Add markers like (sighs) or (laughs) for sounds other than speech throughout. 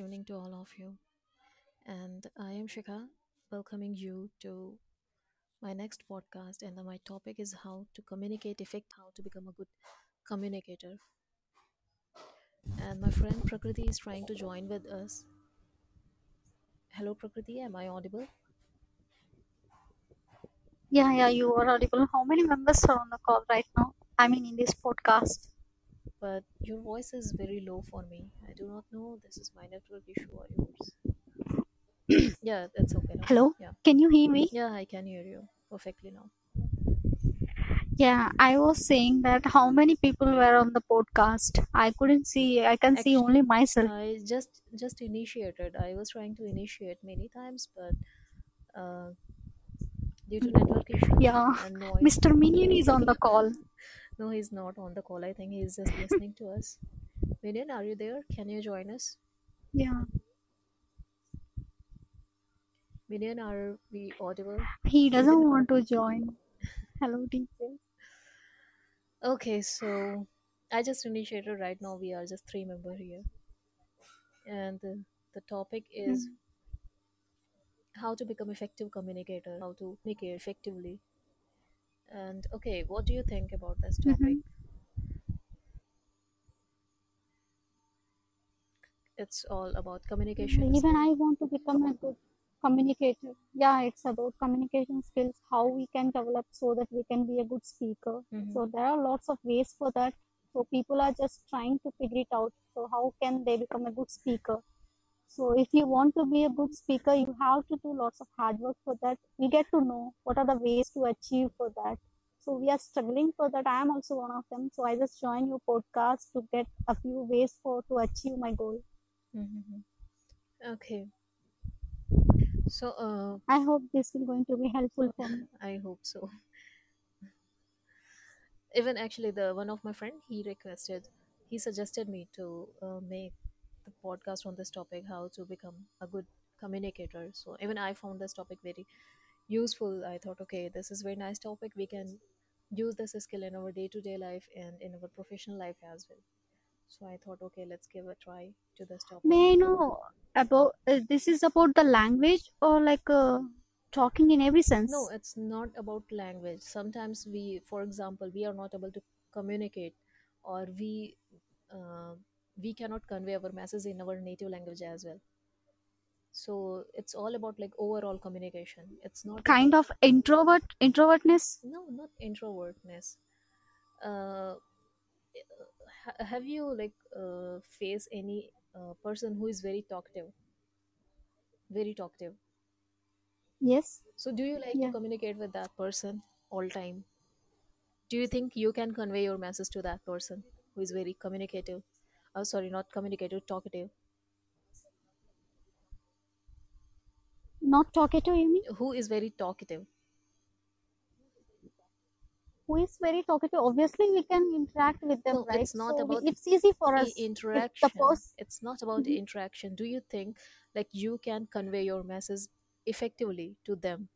evening to all of you. And I am Shikha, welcoming you to my next podcast. And my topic is how to communicate effect, how to become a good communicator. And my friend Prakriti is trying to join with us. Hello, Prakriti, am I audible? Yeah, yeah, you are audible. How many members are on the call right now? I mean, in this podcast. But your voice is very low for me. I do not know this is my network issue or yours. (clears throat) Yeah, that's okay now. Hello, Yeah, can you hear me? yeah, I can hear you perfectly now. Yeah, I was saying that how many people were on the podcast? I couldn't see, I can see only myself. I just just initiated. I was trying to initiate many times, but uh, due to network issue Yeah, and noise, Mr. Minion is on the call. (laughs) no, he's not on the call. I think he's just listening to us. Minion, are you there? Can you join us? Yeah, Minion, are we audible? he doesn't want to join. Hello, teacher. Okay, so I just initiated. Right now, we are just three member here, and the, the topic is Mm, how to become effective communicator, how to communicate effectively. And okay, what do you think about this topic? Mm-hmm. It's all about communication Even skill. I want to become a good communicator. Yeah, it's about communication skills, how we can develop so that we can be a good speaker. hmm So there are lots of ways for that. So people are just trying to figure it out. So how can they become a good speaker? So if you want to be a good speaker, you have to do lots of hard work for that. We get to know what are the ways to achieve for that. So we are struggling for that. I am also one of them. So I just joined your podcast to get a few ways for to achieve my goal. hmm Okay, so uh, I hope this is going to be helpful for me. (laughs) I hope so. Even actually, the one of my friend he requested, he suggested me to uh, make the podcast on this topic, how to become a good communicator. So even I found this topic very useful. I thought, okay, this is very nice topic. We can use this skill in our day to day life and in our professional life as well. So I thought, okay, let's give a try to this topic. May I know about uh, this is about the language or like uh, talking in every sense? No, it's not about language. Sometimes we, for example, we are not able to communicate, or we uh, we cannot convey our message in our native language as well. So it's all about like overall communication. It's not Kind about of introvert introvertness? no, not introvertness. Uh, have you like uh, faced any uh, person who is very talkative, very talkative? Yes. So do you like to communicate with that person all time? Do you think you can convey your message to that person who is very communicative? Oh, sorry, not communicative, talkative. Not talkative, you mean? Who is very talkative? Who is very talkative? Obviously, we can interact with them, No, right? it's not So we, about it's easy for i- us if the interaction. person. It's not about mm-hmm. interaction. Do you think like you can convey your message effectively to them?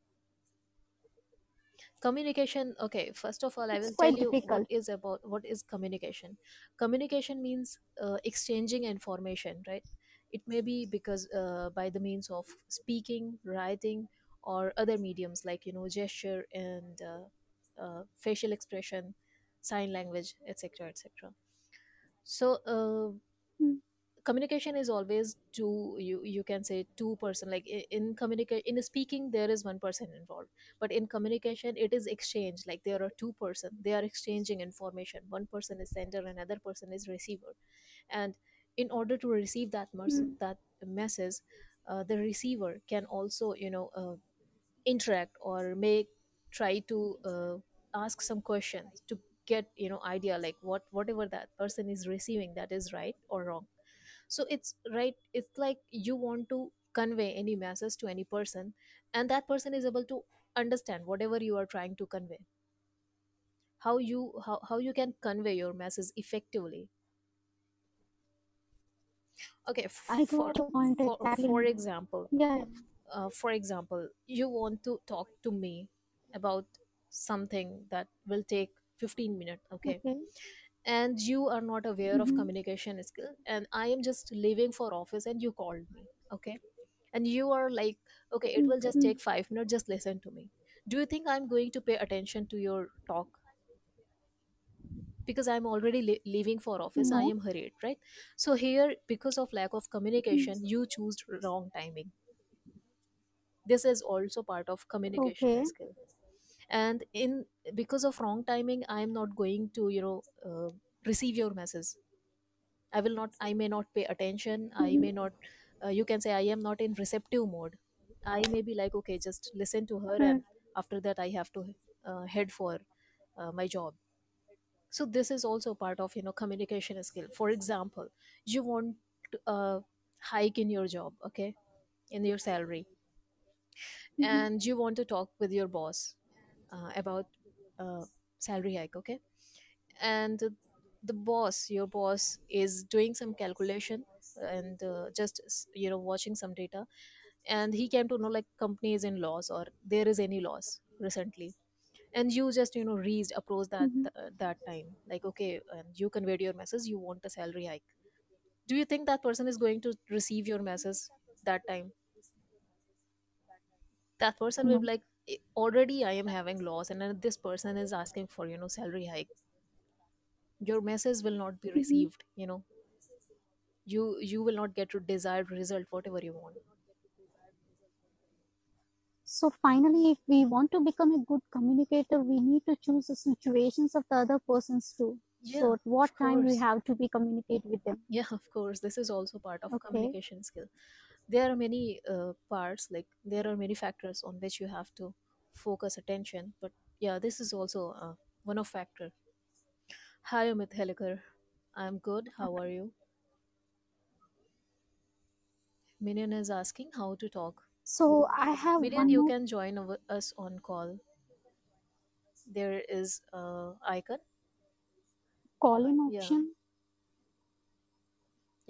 Communication okay first of all i It's will tell quite you what difficult. is about what is communication. Communication means uh, exchanging information right? It may be because uh, by the means of speaking writing or other mediums like you know gesture and uh, uh, facial expression sign language etc etc so uh, Mm, communication is always two you you can say two person like i- in communicate in speaking there is one person involved but in communication it is exchange like there are two person they are exchanging information one person is sender another person is receiver and in order to receive that mm, that message uh, the receiver can also you know uh, interact or may try to uh, ask some questions to get you know idea like what whatever that person is receiving that is right or wrong so it's right it's like you want to convey any message to any person and that person is able to understand whatever you are trying to convey how you how, how you can convey your message effectively okay I for got your point for exactly. for example Yeah. uh, for example you want to talk to me about something that will take 15 minutes okay Okay. And you are not aware of Mm-hmm. communication skill and i am just leaving for office and you called me okay and you are like okay it will just Mm-hmm. take 5 minutes just listen to me do you think i'm going to pay attention to your talk because i'm already le- leaving for office i No. am hurried right so here because of lack of communication Mm. you choose wrong timing this is also part of communication Okay. skill and in because of wrong timing i am not going to you know uh, receive your message i will not i may not pay attention i may Mm-hmm. not uh, you can say i am not in receptive mode i may be like okay just listen to her Mm. and after that i have to uh, head for uh, my job so this is also part of you know communication skill for example you want a hike in your job okay in your salary Mm-hmm. and you want to talk with your boss uh, about uh, salary hike okay? And the boss your boss is doing some calculation and uh, just you know watching some data. And he came to know like company is in loss or there is any loss recently. And you just you know reached approach that uh, that time. Like okay and you conveyed your message you want a salary hike. Do you think that person is going to receive your message that time? That person will be No. like "Eh, already i am having loss and then this person is asking for you know salary hike your message will not be Mm-hmm. received you know you you will not get your desired result whatever you want So finally, if we want to become a good communicator, we need to choose the situations of the other persons too. yeah So at what of time we course have to be communicate with them. yeah of course this is also part of Okay. communication skill there are many uh, parts like there are many factors on which you have to focus attention but yeah this is also uh, one of factor. Hi amit helikar i'm good. How are you? Minion is asking how to talk. So I have minion one you more can join over us on call. There is a icon. Calling yeah. option.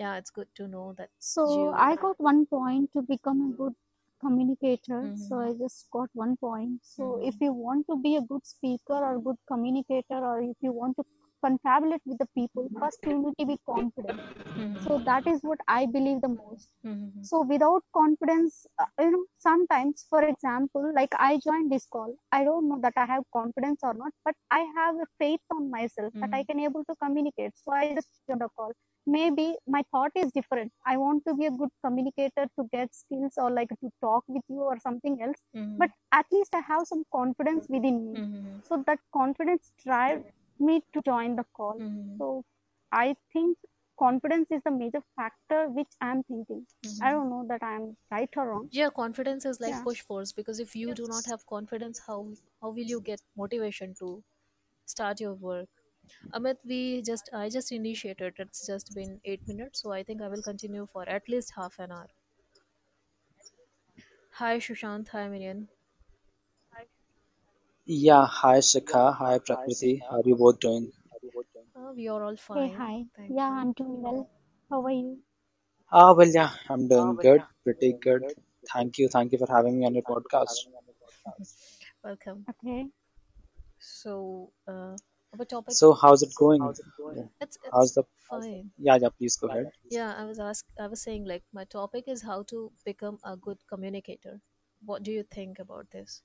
Yeah it's good to know that So you I got one point to become a good communicator. So Mhm, I just got one point. So if mhm, you want to be a good speaker or good communicator, or if you want to confabulate with the people, first you need to be confident. So mhm, that is what I believe the most. mhm, So without confidence, uh, you know, sometimes, for example, like I joined this call, I don't know that I have confidence or not, but I have a faith on myself that I mhm, can able to communicate. So I just joined the call. Maybe my thought is different. I want to be a good communicator to get skills or like to talk with you or something else. But mhm, at least I have some confidence within me. mhm, So that confidence drive me to join the call. mhm, So I think confidence is the major factor which I'm thinking. I mhm. don't know that I'm right or wrong. yeah confidence is like Yeah. push force because if you do not have confidence how how will you get motivation to start your work amit we just i just initiated it's just been 8 minutes so i think i will continue for at least half an hour hi shushant hi minion Yeah, hi Shikha, hi Prakriti. How are you both doing? uh, we are all Hey, fine hi. thank Yeah, you I'm doing well. How are you? Ah, well, yeah, I'm doing good, pretty good. Thank you, thank you for having me on your podcast. welcome Okay. so uh, our topic So, how's it going? Yeah, it's how's it's the? fine Yeah, yeah, please go ahead. Yeah, I was ask I was saying like my topic is how to become a good communicator. What do you think about this?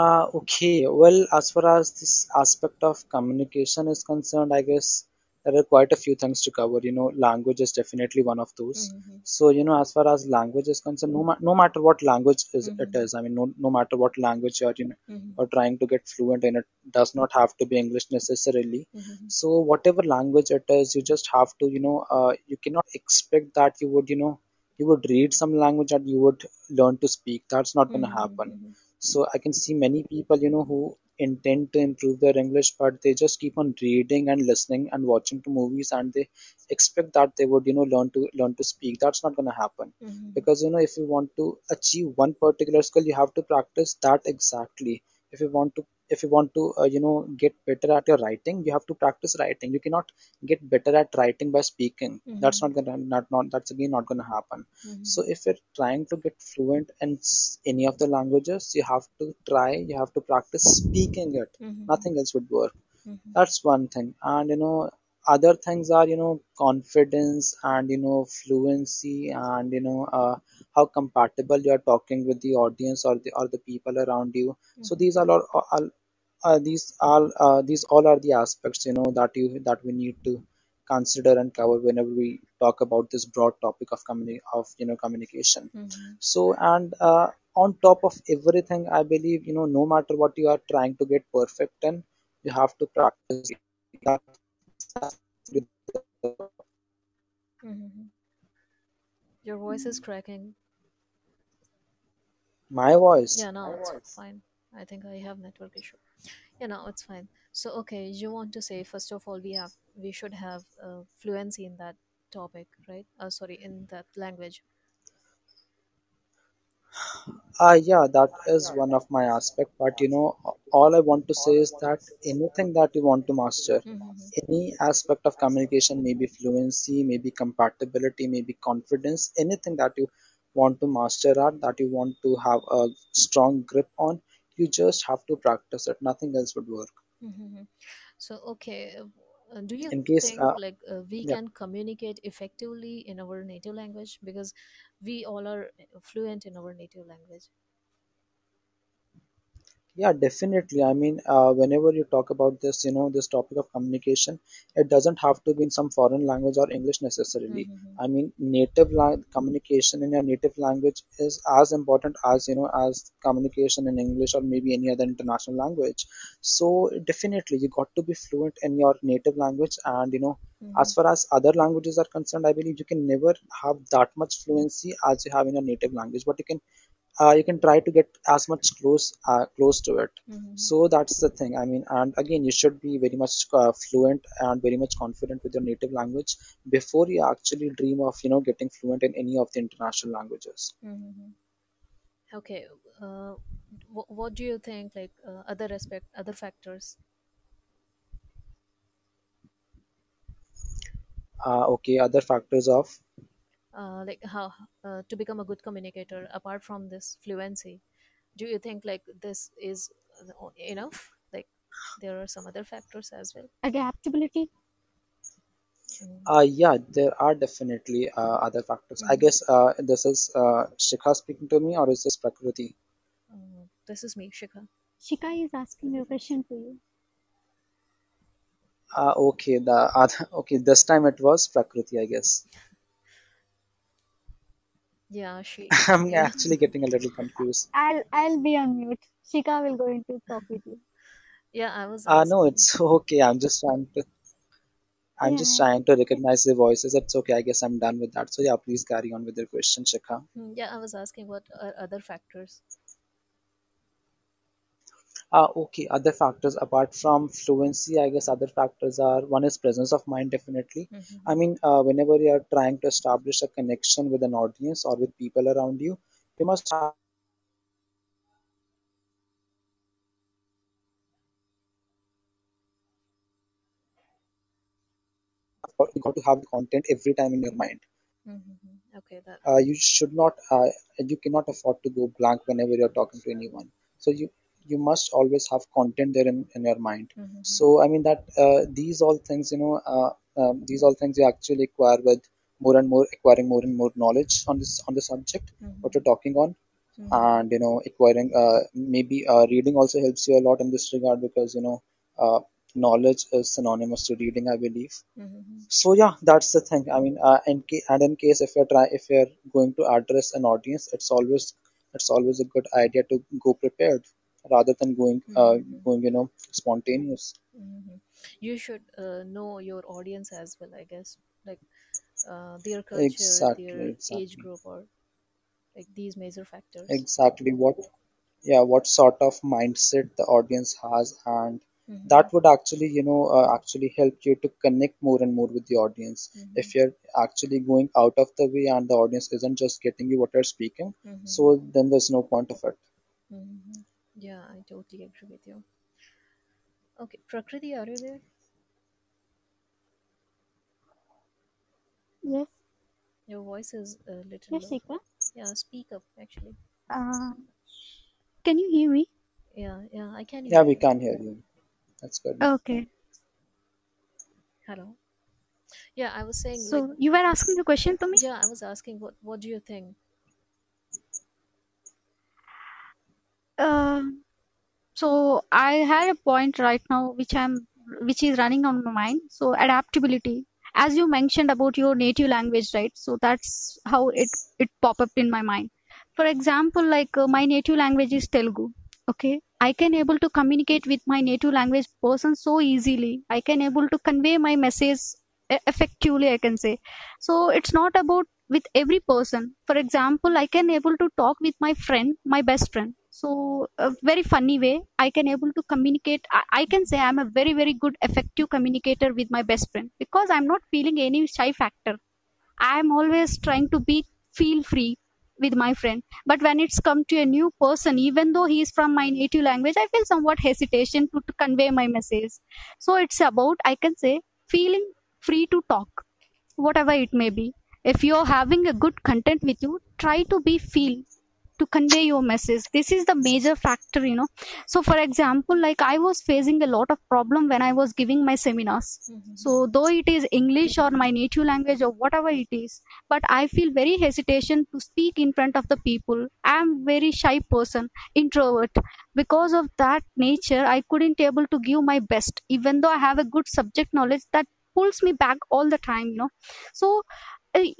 Uh, okay. Well, as far as this aspect of communication is concerned, I guess there are quite a few things to cover. You know, language is definitely one of those. Mm-hmm. So, you know, as far as language is concerned, no, ma- no matter what language is Mm-hmm. is, I mean, no, no matter what language you're, you know, Mm-hmm. or trying to get fluent in, it does not have to be English necessarily. Mm-hmm. So, whatever language it is, you just have to, you know, uh, you cannot expect that you would, you know, you would read some language and you would learn to speak. That's not going to happen Mm-hmm. So I can see many people, you know, who intend to improve their English, but they just keep on reading and listening and watching to movies, and they expect that they would, you know, learn to learn to speak. That's not going to happen Mm-hmm. because you know, if you want to achieve one particular skill, you have to practice that exactly. If you want to if you want to uh, you know get better at your writing you have to practice writing you cannot get better at writing by speaking that's Mm-hmm. not gonna not, not that's again not gonna happen so Mm-hmm. if you're trying to get fluent in any of the languages you have to try you have to practice speaking it Mm-hmm. nothing else would work Mm-hmm. that's one thing and you know other things are you know confidence and you know fluency and you know uh, how compatible you are talking with the audience or the or the people around you so Mm-hmm. these are all, all uh, these all uh, these all are the aspects you know that you that we need to consider and cover whenever we talk about this broad topic of communi- of you know communication Mm-hmm. so and uh, on top of everything i believe you know no matter what you are trying to get perfect in you have to practice Mm-hmm. Your voice is cracking. my voice Yeah, now it's fine. I think I have network issue. Yeah, now it's fine. So, okay, you want to say first of all we have we should have uh, fluency in that topic, right? Uh, sorry, in that language. (sighs) (laughs) Ah, yeah, that is one of my aspect. But you know, all I want to say is that anything that you want to master, Mm-hmm. any aspect of communication, maybe fluency, maybe compatibility, maybe confidence, anything that you want to master at, that you want to have a strong grip on, you just have to practice it. Nothing else would work. Mm-hmm. So, okay, uh, do you In case, think uh, like uh, we yeah. can communicate effectively in our native language because we all are fluent in our native language? Yeah, definitely. I mean, uh, whenever you talk about this, you know, this topic of communication, it doesn't have to be in some foreign language or English necessarily. Mm-hmm. I mean, native lang- communication in your native language is as important as, you know, as communication in English or maybe any other international language. So definitely, you got to be fluent in your native language. And, you know, Mm-hmm. as far as other languages are concerned, I believe you can never have that much fluency as you have in your native language, but you can uh, you can try to get as much close uh, close to it Mm-hmm. so that's the thing i mean and again you should be very much uh, fluent and very much confident with your native language before you actually dream of you know getting fluent in any of the international languages Mm-hmm. Okay. Uh, wh- what do you think? Like uh, other aspect, other factors, uh, okay other factors of uh, like how uh, to become a good communicator apart from this fluency. Do you think like this is uh, enough? Like there are some other factors as well. adaptability uh, yeah there are definitely uh, other factors i Mm-hmm. guess uh, this is uh, shikha speaking to me or is this prakriti Uh, this is me, Shikha. Shikha is asking a question to you uh, okay the other, okay this time it was prakriti i guess Yeah, she. (laughs) i'm (laughs) actually getting a little confused i'll i'll be on mute Shikha will going to talk with you yeah. I was uh, no it's (laughs) okay i'm just trying to I'm just trying to recognize the voices. It's okay. I guess I'm done with that. So yeah, please carry on with your question, Shikha. Mm, Yeah, I was asking what are other factors. Uh, okay, other factors apart from fluency, I guess other factors are one is presence of mind, definitely. I Mm-hmm. mean, uh, whenever you are trying to establish a connection with an audience or with people around you, you must have you got to have the content every time in your mind. Mm-hmm. Okay, that. uh, you should not uh, you cannot afford to go blank whenever you're talking to anyone so you you must always have content there in, in your mind Mm-hmm. so i mean that uh, these all things you know uh, um, these all things you actually acquire with more and more acquiring more and more knowledge on this on the subject what Mm-hmm. you're talking on Mm-hmm. and you know acquiring uh, maybe uh, reading also helps you a lot in this regard because you know uh, knowledge is synonymous to reading i believe Mm-hmm. so yeah that's the thing i mean uh, in ca- and in case if you're try if you're going to address an audience it's always it's always a good idea to go prepared rather than going uh, Mm-hmm. going you know spontaneous Mm-hmm. You should uh, know your audience as well, I guess, like uh, their culture, exactly their age exactly group, or like these major factors. exactly what yeah what sort of mindset the audience has and Mm-hmm. that would actually you know uh, actually help you to connect more and more with the audience Mm-hmm. if you're actually going out of the way and the audience isn't just getting you what you're speaking Mm-hmm. so then there's no point of it Mm-hmm. Yeah, I totally agree with you. Okay, Prakriti, are you there? Yes, Your voice is a little yes, low. Shikha. Yeah, speak up actually. Uh, can you hear me? Yeah, yeah, I can hear. Yeah, hear we you. can hear you. That's good. Okay. Hello. Yeah, I was saying like So you were asking the question to me? yeah, I was asking what what do you think? Uh, so I had a point right now which I'm which is running on my mind. So adaptability. As you mentioned about your native language, right? So that's how it it pop up in my mind. For example, like uh, my native language is Telugu. Okay. I can able to communicate with my native language person so easily. I can able to convey my message effectively, I can say. So it's not about with every person. For example, I can able to talk with my friend, my best friend. So a very funny way, I can able to communicate. I, I can say I'm a very very good effective communicator with my best friend because I'm not feeling any shy factor. I'm always trying to be feel free with my friend. But when it's come to a new person, even though he is from my native language, I feel somewhat hesitation to, to convey my message. So it's about I can say feeling free to talk whatever it may be if you're having a good content with you try to be feel to convey your message. This is the major factor you know. So for example like i was facing a lot of problem when i was giving my seminars. Mm-hmm. so though it is english or my native language or whatever it is but i feel very hesitation to speak in front of the people. I'm very shy person introvert. Because of that nature i couldn't able to give my best even though i have a good subject knowledge that pulls me back all the time you know. So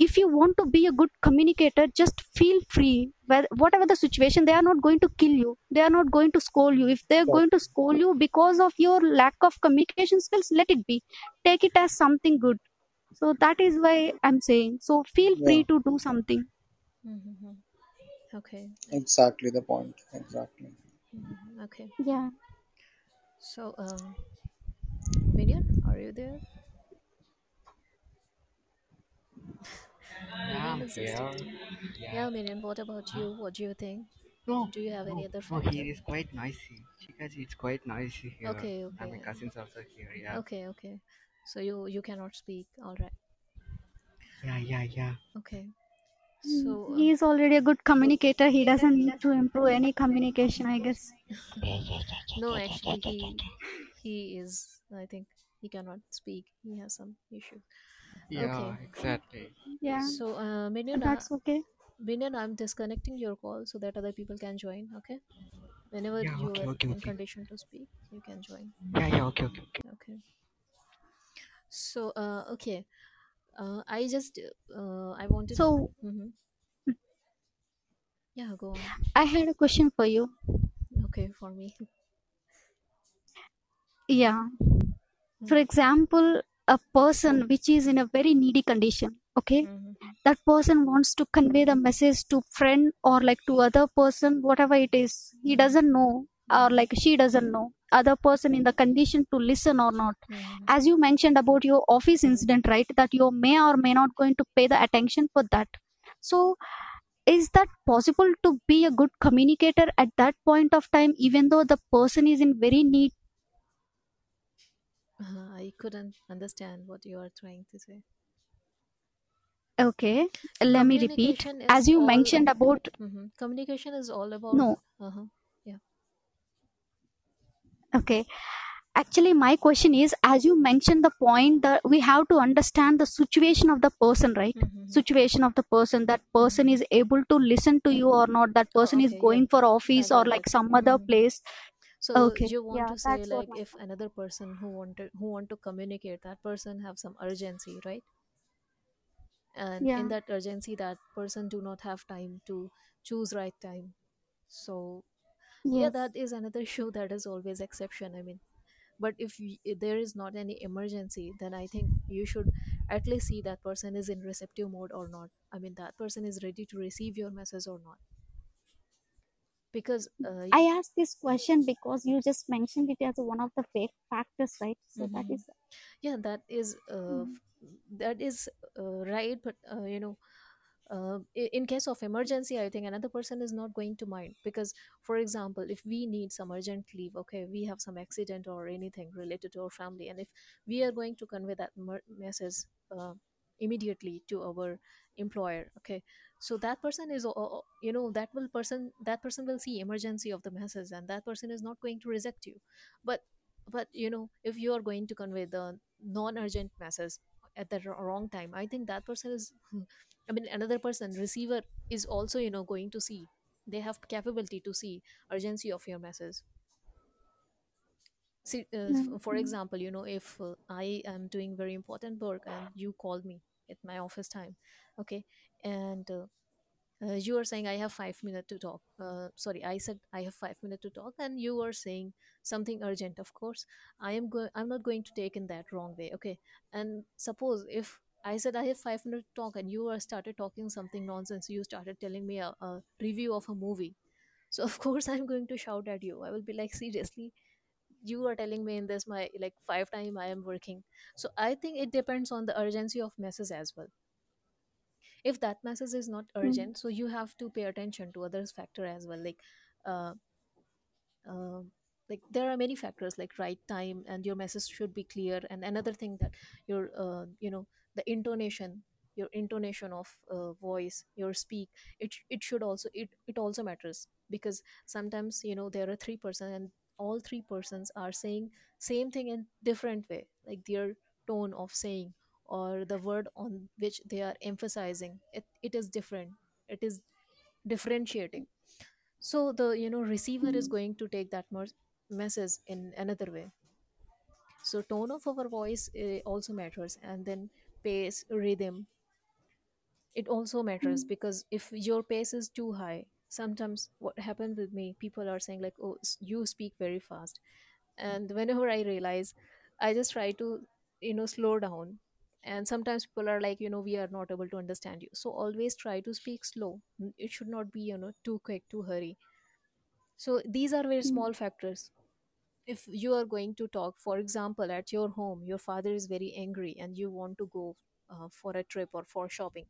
if you want to be a good communicator just feel free whatever the situation they are not going to kill you they are not going to scold you if they are going to scold you because of your lack of communication skills let it be take it as something good so that is why i'm saying so feel Yeah, free to do something Mm-hmm. Okay. exactly the point. Exactly. Mm-hmm. Okay. yeah So, um, Minion, are you there? Yeah, Minion I'm is just here. acting. Yeah. Yeah, Minion. What about you? What do you think? No, Do you have no, any other no. factor? Here is quite noisy. Chikaji, it's quite noisy here. Okay, And my okay, cousins also here. Yeah. okay, okay. So you you cannot speak. All right. Yeah, yeah, yeah. Okay. Mm, So, he is already a good communicator he doesn't need to improve any communication i guess no, actually, he he is. I think he cannot speak. He has some issue. Yeah, Okay. exactly. yeah So, uh, Minion, uh, that's okay Minion, I'm disconnecting your call so that other people can join. Okay. Whenever Yeah, you okay, are okay, in okay. condition to speak, you can join. Yeah, yeah, okay, okay, okay. Okay. So, uh, okay. Uh, I just uh, I wanted. so hmm Yeah, go on. i had a question for you Okay, for me. yeah for Mm-hmm. example a person which is in a very needy condition okay Mm-hmm. that person wants to convey the message to friend or like to other person whatever it is he doesn't know or like she doesn't know other person in the condition to listen or not Mm-hmm. as you mentioned about your office incident right that you may or may not going to pay the attention for that so is that possible to be a good communicator at that point of time even though the person is in very need Uh, I couldn't understand what you are trying to say. okay let me repeat Communication as you all. mentioned about hmm Communication is all about. no Uh-huh. Yeah. okay actually my question is as you mentioned the point that we have to understand the situation of the person right Mm-hmm. situation of the person that person is able to listen to you or not that Oh, person is okay. Yeah, going for I office or got like some other Mm-hmm. place So okay you want yeah to say that's what like if another person who wanted who want to communicate, that person have some urgency, right? And in yeah that urgency, that person do not have time to choose right time. So yeah, yes that is another (laughs) issue that is always exception. I mean, but if, y- if there is not any emergency, then I think you should at least see that person is in receptive mode or not. I mean, that person is ready to receive your message or not. Because uh, i asked this question because you just mentioned it as one of the fake factors right so that mhm. is yeah, that is uh, mm, f- that is uh, right, but uh, you know uh, in case of emergency i think another person is not going to mind because for example if we need some urgent leave okay we have some accident or anything related to our family and if we are going to convey that message uh, immediately to our employer okay so that person is you know that will person that person will see emergency of the message and that person is not going to reject you but but you know if you are going to convey the non-urgent message at the wr- wrong time i think that person is (laughs) I mean, another person, receiver, is also, you know, going to see. They have capability to see urgency of your message. See, uh, f- for Mm-hmm. example, you know, if uh, I am doing very important work and you call me at my office time, okay, and uh, uh, you are saying I have five minutes to talk. Uh, sorry, I said I have five minutes to talk, and you are saying something urgent. Of course, I am going. I'm not going to take in that wrong way. Okay, and suppose if I said I have five minutes to talk, and you are started talking something nonsense. You started telling me a, a review of a movie. So of course (laughs) I'm going to shout at you. I will be like, seriously, you are telling me in this my like five time I am working. So I think it depends on the urgency of message as well if that message is not Mm-hmm. urgent so you have to pay attention to others factor as well like uh, uh, like there are many factors like right time and your message should be clear and another thing that your uh, you know the intonation your intonation of uh, voice your speak it it should also it it also matters because sometimes you know there are three person and all three persons are saying same thing in different way like their tone of saying or the word on which they are emphasizing. It, it is different. It is differentiating. So the you know receiver is going to take that mer- message in another way. So tone of our voice uh, also matters and then pace rhythm. It also matters Mm-hmm. because if your pace is too high sometimes what happened with me people are saying like oh s- you speak very fast. And whenever i realize i just try to you know slow down. And sometimes people are like you know we are not able to understand you. So always try to speak slow. N- it should not be you know too quick too hurry. So these are very small factors. If you are going to talk for example at your home your father is very angry and you want to go uh, for a trip or for shopping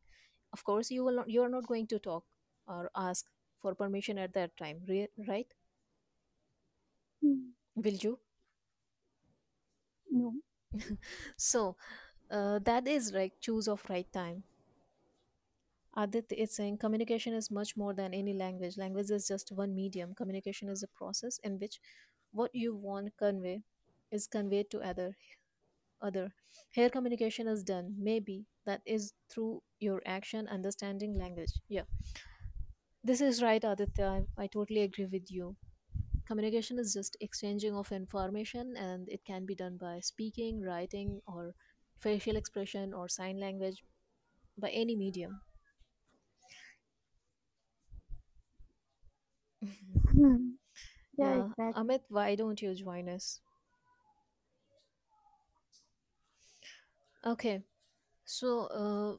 of course you will not you are not going to talk or ask for permission at that time re- right? Mm-hmm. will you? No. (laughs) so uh, that is like choose of right time. Adit is saying communication is much more than any language. Language is just one medium. Communication is a process in which what you want convey is conveyed to other other. Here communication is done. Maybe that is through your action understanding language. Yeah this is right aditya. I, I totally agree with you. Communication is just exchanging of information and it can be done by speaking writing or facial expression or sign language by any medium. Mm-hmm. Yeah, yeah. exactly. amit why don't you join us? Okay. So uh,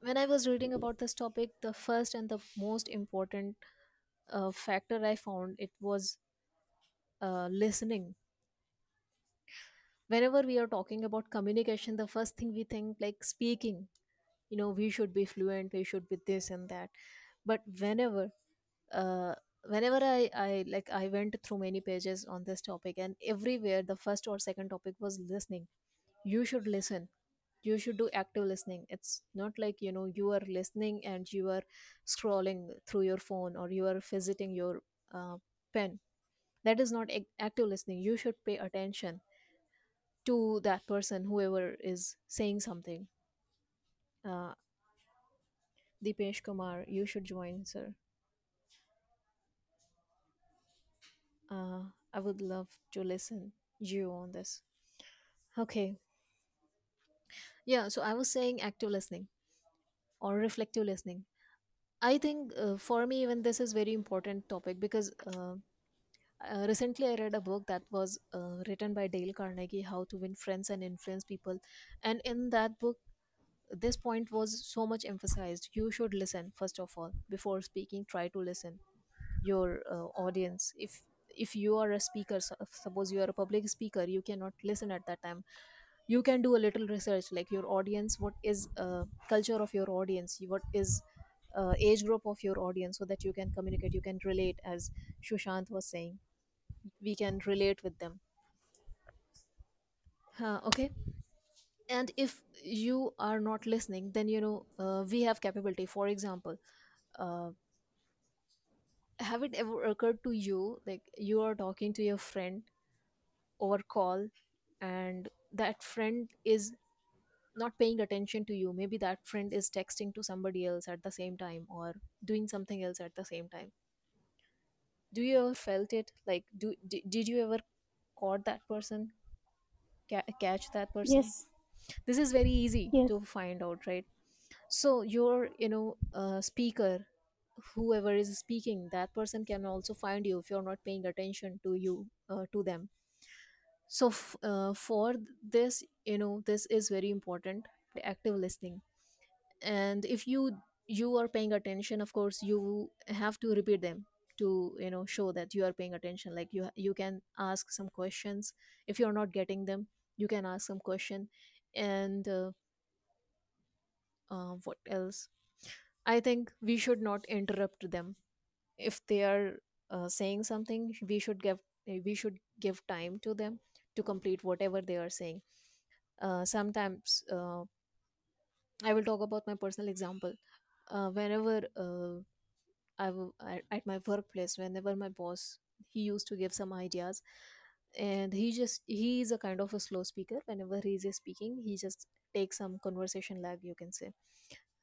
when i was reading about this topic the first and the most important uh, factor i found it was uh, listening. Whenever we are talking about communication the first thing we think like speaking. You know we should be fluent we should be this and that. But whenever uh, whenever I, I like i went through many pages on this topic and everywhere the first or second topic was listening. You should listen you should do active listening. It's not like you know you are listening and you are scrolling through your phone or you are visiting your uh, pen. That is not ac- active listening. You should pay attention to that person whoever is saying something. Uh, Dipesh Kumar, you should join, sir. Uh, I would love to listen you on this. Okay, yeah. So I was saying active listening or reflective listening. I think uh, for me, even this is very important topic because uh, uh, recently I read a book that was uh, written by Dale Carnegie, How to Win Friends and Influence People, and in that book, this point was so much emphasized. You should listen first of all before speaking. Try to listen your uh, audience if if you are a speaker su- suppose you are a public speaker you cannot listen at that time you can do a little research like your audience what is uh, culture of your audience what is uh, age group of your audience so that you can communicate you can relate as shushant was saying. We can relate with them. Uh, okay. And if you are not listening then you know uh, we have capability. For example uh, have it ever occurred to you like you are talking to your friend over call and that friend is not paying attention to you. Maybe that friend is texting to somebody else at the same time or doing something else at the same time. Do you ever felt it? Like do d- did you ever caught that person? Ca- catch that person? Yes, this is very easy yes, to find out right? So your you know uh, speaker whoever is speaking that person can also find you if you're not paying attention to you uh, to them so f- uh, for this you know this is very important the active listening. And if you you are paying attention of course you have to repeat them to you know show that you are paying attention. Like you you can ask some questions. If you're not getting them you can ask some question. And uh, uh, what else? I think we should not interrupt them. If they are uh, saying something we should give we should give time to them to complete whatever they are saying uh, sometimes uh, i will talk about my personal example uh, whenever uh, I w- at at my workplace, whenever my boss he used to give some ideas, and he just he is a kind of a slow speaker. Whenever he is speaking, he just takes some conversation lag, you can say.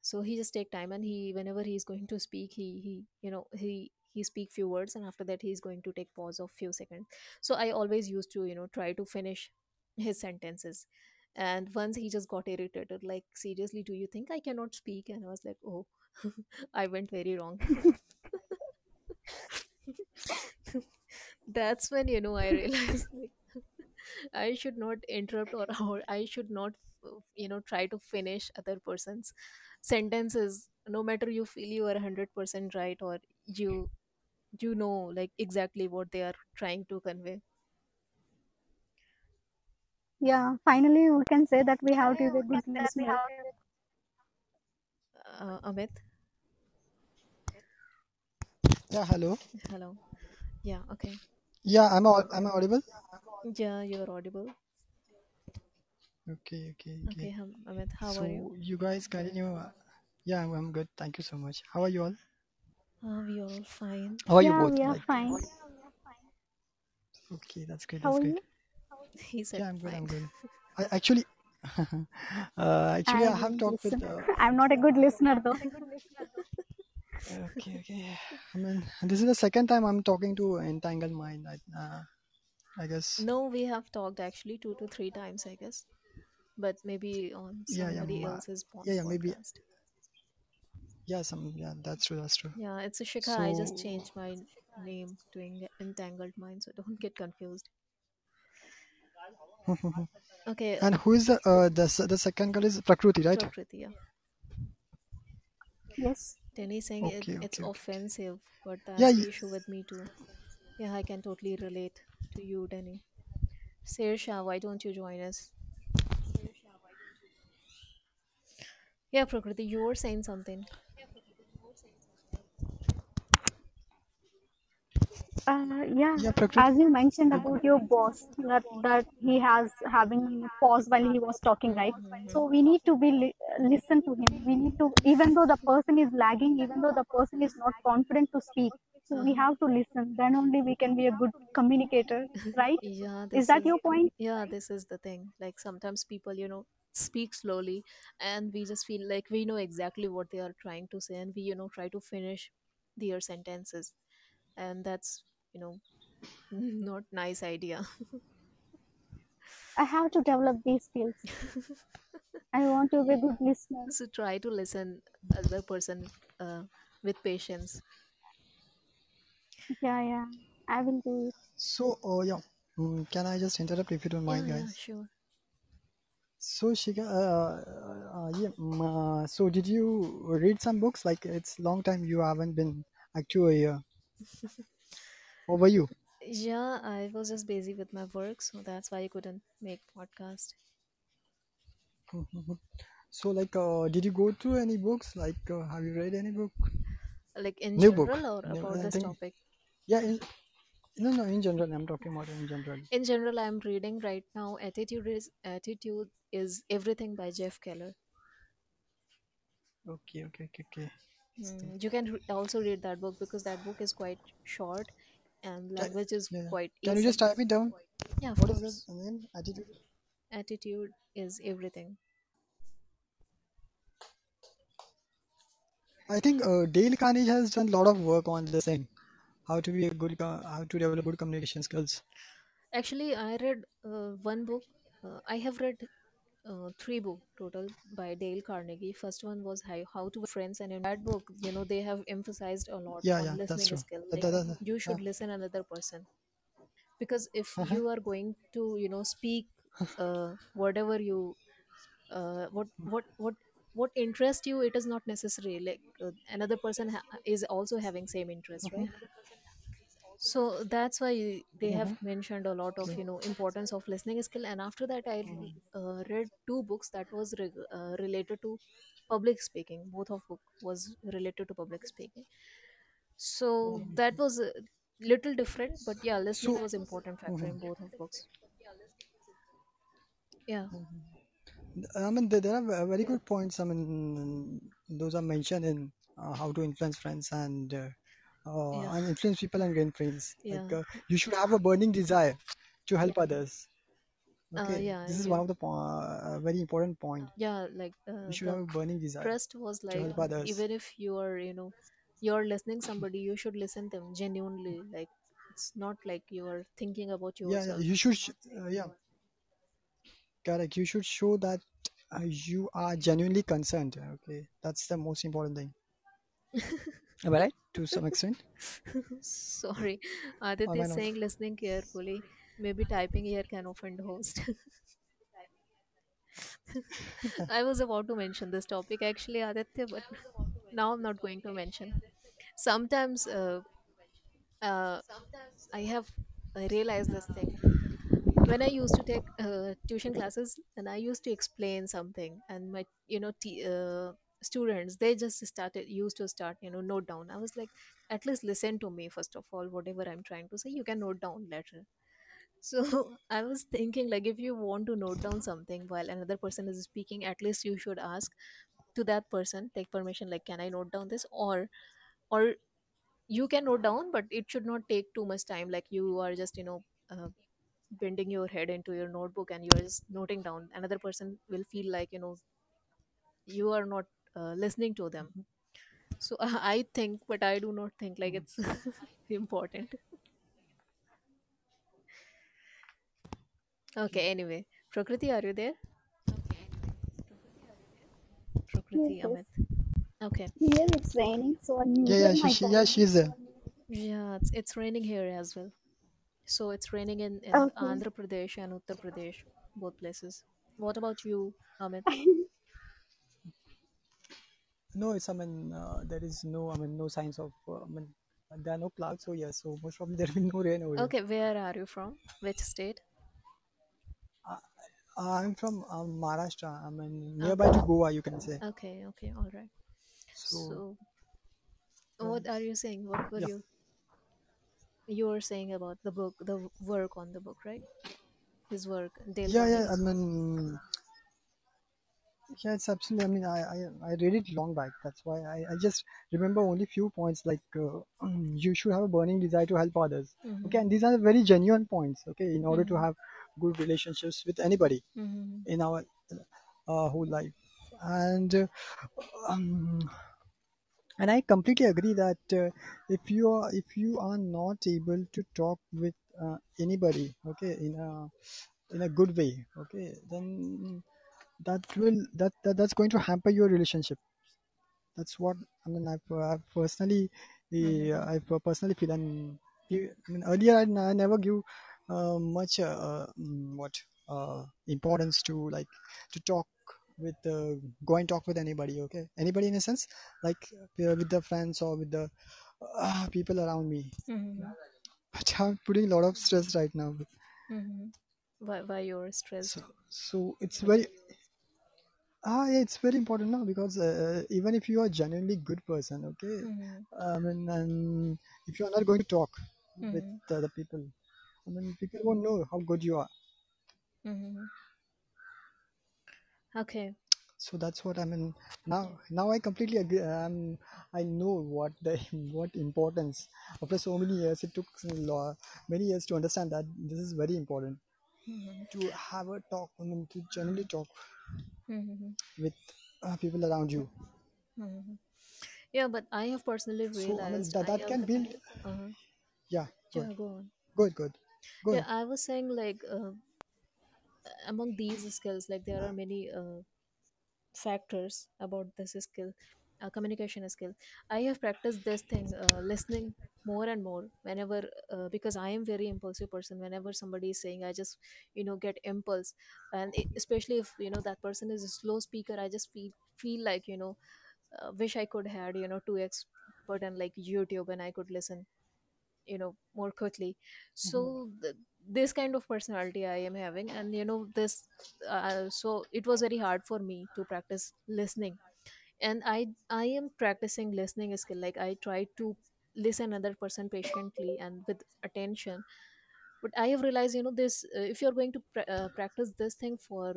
So he just take time, and he whenever he is going to speak, he he you know he he speak few words, and after that he is going to take pause of few seconds. So I always used to you know try to finish his sentences. And once he just got irritated, like, seriously, do you think I cannot speak? And I was like, oh, (laughs) I went very wrong. (laughs) That's when you know I realized like (laughs) I should not interrupt or, or I should not you know try to finish other person's sentences no matter you feel you are 100% right or you you know like exactly what they are trying to convey yeah. Finally, we can say that we have to be a good listener. uh, amit Yeah, hello. hello yeah okay Yeah, I'm au- am I audible? yeah you're audible Okay, okay, okay okay. hum, amit how are you So you guys continue. uh, Yeah, I'm, I'm good. Thank you so much. How are you all? Uh, we are all fine How are you Yeah, both? we are Like, fine. okay, that's good. How That's are great. you? he said Yeah, I'm good. I'm good. (laughs) I actually, (laughs) uh, actually, I I have will talked with. Uh, I'm not a good listener though. (laughs) okay, okay. I mean, this is the second time I'm talking to Entangled Mind. I, uh, I guess. no we have talked actually two to three times i guess but maybe on Yeah, yeah, somebody uh, else's po- yeah, yeah. Maybe. Podcast Yeah, some. Yeah, that's true. That's true. Yeah, it's a Shikha. I just So, changed my name to Eng- Entangled Mind, so don't get confused. Okay, (laughs) and who is the uh, the s- the second girl is Prakriti, right? Prakriti. Yeah, Yes. Danny saying it, Okay, it's okay, okay. offensive, but Yeah, that's the y- issue with me too. Yeah, I can totally relate to you, Danny. Sersha, why don't you join us? Yeah, Prakriti, you were saying something. Uh, yeah, yeah, Prakriti. as you mentioned about your boss, that that he has having pause while he was talking, right? Mm-hmm. So we need to be li- listen to him. We need to, even though the person is lagging, even though the person is not confident to speak, so we have to listen. Then only we can be a good communicator, (laughs) right? Yeah, Is this that is your point? yeah, this is the thing. Like sometimes people, you know, speak slowly and we just feel like we know exactly what they are trying to say and we, you know, try to finish their sentences. And that's, you know, (laughs) not nice idea. I have to develop these skills. I want to be a good listener. so try to listen other person uh, with patience. Yeah, yeah. I will do it. So, uh, yeah. Mm, can I just interrupt if you don't mind, Yeah, yeah, guys? sure. So, Shikha, uh, uh, yeah, mm, uh, so did you read some books? Like it's long time you haven't been active here. (laughs) How were you? Yeah, I was just busy with my work, so that's why I couldn't make podcast. (laughs) So, like, uh, did you go through any books? Like, uh, have you read any book? Like in New book? general or New, about I this think, topic? yeah. In, no, no. In general, I'm talking about in general. In general, I'm reading right now Attitude is Attitude is Everything by Jeff Keller. Okay, okay, okay, okay. Interesting. Mm, you can re- also read that book because that book is quite short and language is yeah. quite Can you just type it down? Yeah, of What is course. the name? Attitude. Attitude is everything. I think uh, Dale Carnegie has done a lot of work on this thing. How to be a good, co- how to develop good communication skills. Actually, I read uh, one book. Uh, I have read uh, three book total by Dale Carnegie. First one was How, How to Friends, and in that book, you know, they have emphasized a lot Yeah, on yeah, listening skill. Like that, that, you yeah. should listen another person because if Uh-huh. you are going to, you know, speak (laughs) uh, whatever you, uh, what what what what interests you, it is not necessary. Like uh, another person ha- is also having same interest, right? So that's why they have Mm-hmm. mentioned a lot of you know importance of listening skill. And after that i uh, read two books that was re- uh, related to public speaking. Both of book was related to public speaking. So that was a little different but yeah listening So, was important factor in both of books. Yeah. I mean, there, there are ve- very good points. I mean, those are mentioned in uh, how to influence friends and uh, uh, yeah and influence people and gain friends. Like, yeah uh, you should have a burning desire to help others. uh, Okay, yeah this is yeah one of the po- uh, very important point. yeah like You uh, should have a burning desire trust was to like help others. even if you are you know you're listening somebody you should listen to them genuinely like it's not like you are thinking about Yeah, yeah. yourself You should, sh- uh, yeah, correct. You should show that uh, you are genuinely concerned. Okay, that's the most important thing. (laughs) Am I right? To some extent. (laughs) sorry Or aditya am I is not? saying listening carefully maybe typing here can offend host (laughs) i was about to mention this topic actually aditya but now i'm not going to mention sometimes uh, uh, i have I realized this thing when I used to take uh, tuition classes and I used to explain something, and my you know t- uh, students they just started used to start you know note down. I was like, at least listen to me first of all. Whatever I'm trying to say, you can note down later. (laughs) So I was thinking like if you want to note down something while another person is speaking, at least you should ask to that person, take permission, like can I note down this or or you can note down, but it should not take too much time. Like you are just you know. Uh, bending your head into your notebook and you're just noting down another person will feel like you know you are not uh, listening to them. So (laughs) i think but i do not think like it's (laughs) important. (laughs) Okay anyway. Prakriti are you there? Yes, prakriti yes. amit. Okay. Here it's raining, so I Yeah, yeah. muted She, my she, yeah, volume. she's there. yeah it's, it's raining here as well. So it's raining in in Okay. andhra pradesh and uttar pradesh both places. What about you amit No, it's, I mean, uh, there is no, I mean, no signs of, uh, I mean, there are no clouds, so yes, so most probably (laughs) there will be no rain over here. okay where are you from which state Uh, I'm from um, Maharashtra. I mean, nearby to Goa, you can say. okay okay all right So, so what are you saying what were yeah, you you were saying about the book the work on the book right his work yeah, yeah. I mean, yeah, it's absolutely. I mean, I, I, I read it long back. That's why I, I just remember only few points. Like, uh, (clears throat) you should have a burning desire to help others. Okay, mm-hmm. and these are very genuine points. Okay, in order to Mm-hmm. have good relationships with anybody Mm-hmm. in our uh, whole life, and uh, um, and I completely agree that uh, if you are if you are not able to talk with uh, anybody, okay, in a in a good way, okay, then that will that, that that's going to hamper your relationship. That's what I mean. I've, I've personally uh, Mm-hmm. I've personally feel and I mean earlier I, n- I never give uh, much uh, mm, what uh, importance to like to talk with uh, go and talk with anybody okay anybody in a sense like uh, with the friends or with the uh, people around me Mm-hmm. but i'm putting a lot of stress right now Mm-hmm. Why, why you're so stressed so it's very Ah, yeah, it's very important now because uh, even if you are genuinely good person, okay, Mm-hmm. I mean, and if you are not going to talk with Mm-hmm. other people, I mean, people won't know how good you are. Mm-hmm. Okay. So that's what I mean. Now, now I completely agree. Um, I know what the (laughs) what importance. After so many years, it took many years to understand that this is very important Mm-hmm. to have a talk. I mean, to generally talk Mm-hmm. with uh, people around you. Mm-hmm. Yeah, but I have personally So I mean realized that I that have. can build. Uh-huh. Yeah, good, Yeah, go on. good, good, Yeah, good. I was saying like uh, among these skills, like there are many uh, factors about this skill, uh, communication skill. I have practiced this thing, uh, listening more and more whenever uh, because I am very impulsive person. Whenever somebody is saying, I just you know get impulse, and it, especially if you know that person is a slow speaker, I just feel feel like you know uh, wish I could had you know two x button like YouTube and I could listen you know more quickly Mhm, so th- this kind of personality i am having and you know this uh, so it was very hard for me to practice listening and i i am practicing listening skill like i try to listen another person patiently and with attention. But i have realized you know this uh, if you're going to pra- uh, practice this thing for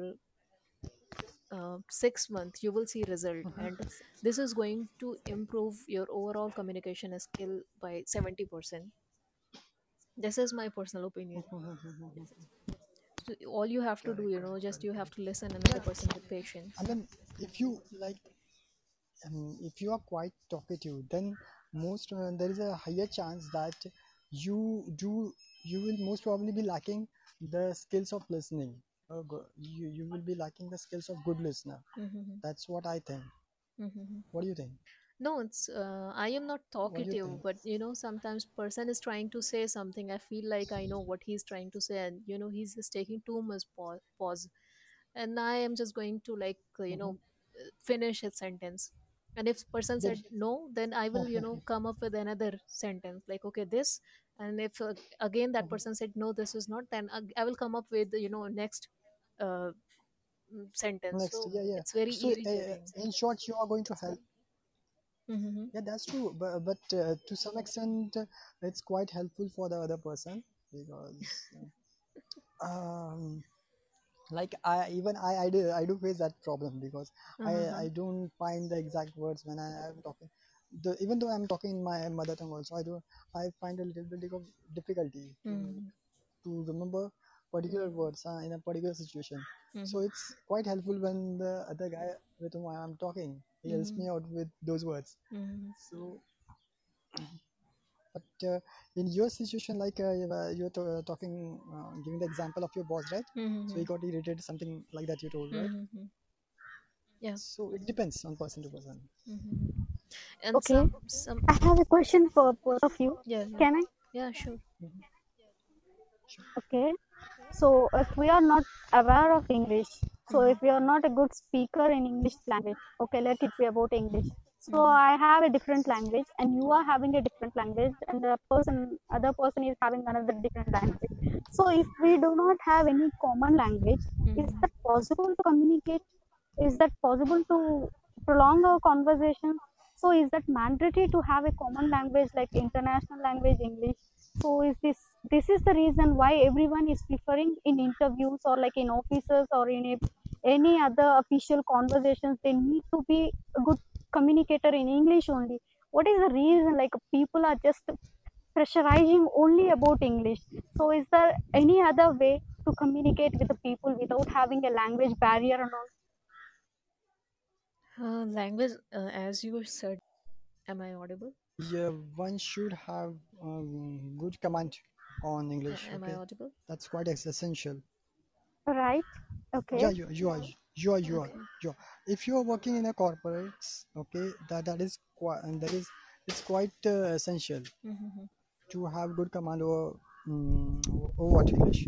uh, six months you will see result. And this is going to improve your overall communication skill by 70% this is my personal opinion. So all you have to do Correct, you know just you have to listen another Yeah, person with patience. And then if you like, um, if you are quite talkative, then most uh, there is a higher chance that you do you will most probably be lacking the skills of listening. Uh, go- you you will be lacking the skills of good listener. mm-hmm. That's what I think. Mm-hmm. What do you think? no it's uh, i am not do you talkative but you know sometimes person is trying to say something i feel like i know what he's trying to say and you know he's just taking too much pause, pause and i am just going to like you hmm know finish his sentence and if person said no then i will you know (laughs) come up with another sentence like okay this and if uh, again that person said no this is not then ag- i will come up with you know next uh, mm, sentence next, so yeah, yeah. it's very So uh, in short, you are going to help. mm-hmm. Yeah, that's true. But but uh, to some extent, it's quite helpful for the other person because. (laughs) um like i even i i do i do face that problem because i uh-huh. i don't find the exact words when i am talking the, even though i'm talking in my mother tongue also i do i find a little bit of difficulty to mm-hmm. to remember particular words uh, in a particular situation so Mm-hmm. it's quite helpful when the other guy with whom i'm talking he helps Mm-hmm. me out with those words Mm-hmm. so uh, in your situation like uh, you- uh, you're to- talking uh, giving the example of your boss right so Mm-hmm. he got irritated something like that you told right Mm-hmm. yeah so it depends on person to person mm-hmm. and Okay, some some I have a question for both of you. yeah yeah Can I? yeah sure. Sure. Okay. So if we are not aware of English, so mm-hmm. if we are not a good speaker in English language, okay, let it be about English. So. I have a different language and you are having a different language and the person other person is having another different language. So if we do not have any common language, is Mm-hmm. that possible to communicate? Is that possible to prolong our conversation? So is that mandatory to have a common language like international language English? So is this this is the reason why everyone is preferring in interviews or like in offices or in a, any other official conversations they need to be a good communicator in English only. What is the reason like people are just pressurizing only about English? So is there any other way to communicate with the people without having a language barrier and all? uh, language uh, as you said am i audible yeah one should have um, good command on A- english am i okay audible that's quite ex- essential Right. Okay. yeah you, you are you are you are okay you are if you are working in a corporates okay that that is quite and that is it's quite uh, essential mm-hmm. to have good command over um, over what english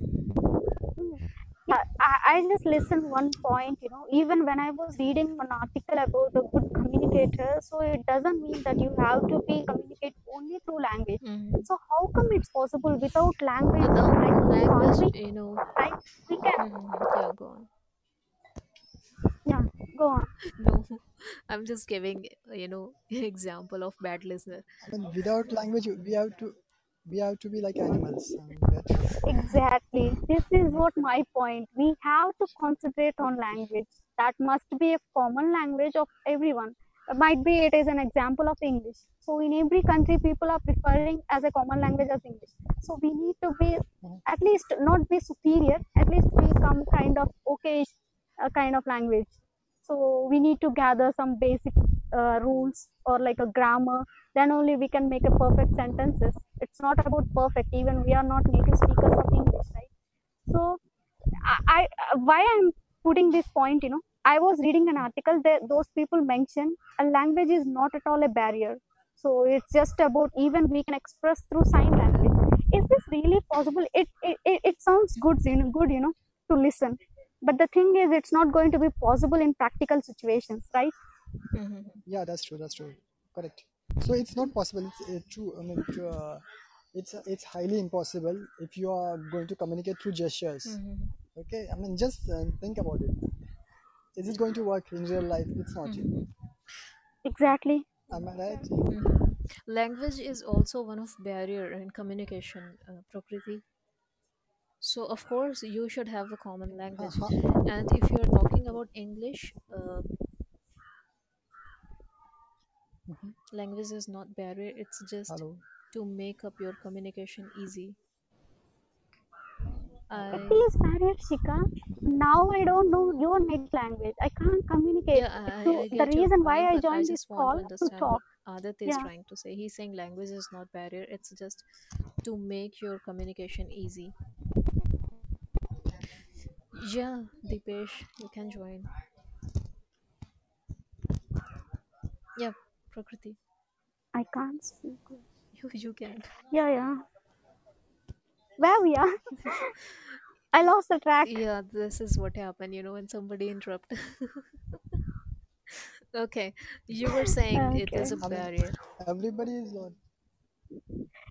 Yeah, I, I just listened one point, you know, even when I was reading an article about a good communicator, so it doesn't mean that you have to be communicate only through language. Mm-hmm. So how come it's possible without language? without Like, can't language we? you know Right? We can. mm-hmm. yeah go on Yeah, go on. (laughs) no i'm just giving you know (laughs) example of bad listener I mean, without language, we have to we have to be like animals. I mean, we Exactly. This is what my point. We have to concentrate on language. That must be a common language of everyone. Might be it is an example of English. So in every country, people are preferring as a common language as English. So we need to be at least not be superior. At least be some kind of okay uh, kind of language. So we need to gather some basic uh, rules or like a grammar. Then only we can make a perfect sentences. It's not about perfect. Even we are not native speakers of English, right? So I, I why I'm putting this point, you know, I was reading an article that those people mention a language is not at all a barrier. So it's just about even we can express through sign language. Is this really possible? It it, it, it sounds good, you know, good, you know, to listen. But the thing is, it's not going to be possible in practical situations, right? Mhm. yeah, that's true. That's true. Correct. So it's not possible. It's uh, true. I mean, to, uh, it's it's highly impossible if you are going to communicate through gestures. Mhm. Okay. I mean, just uh, think about it. Is it going to work in real life? It's not. Mhm. Exactly. Am I right? Mhm. language is also one of barrier in communication uh, prakriti so of course you should have a common language Uh-huh. and if you're talking about english uh, Mhm. language is not barrier it's just Hello. to make up your communication easy It i is barrier, Shikha. Now I don't know your native language. I can't communicate. yeah i, I So the get your reason why point I but i joined this just want to call to understand talk. what adit is Yeah. trying to say he's saying language is not barrier it's just to make your communication easy yeah dipesh you can join yeah prakriti I can't speak. you, you can Yeah, yeah. Where we are? (laughs) I lost the track. yeah this is what happened you know when somebody interrupt (laughs) okay you were saying it Okay. is a I mean, barrier everybody is on.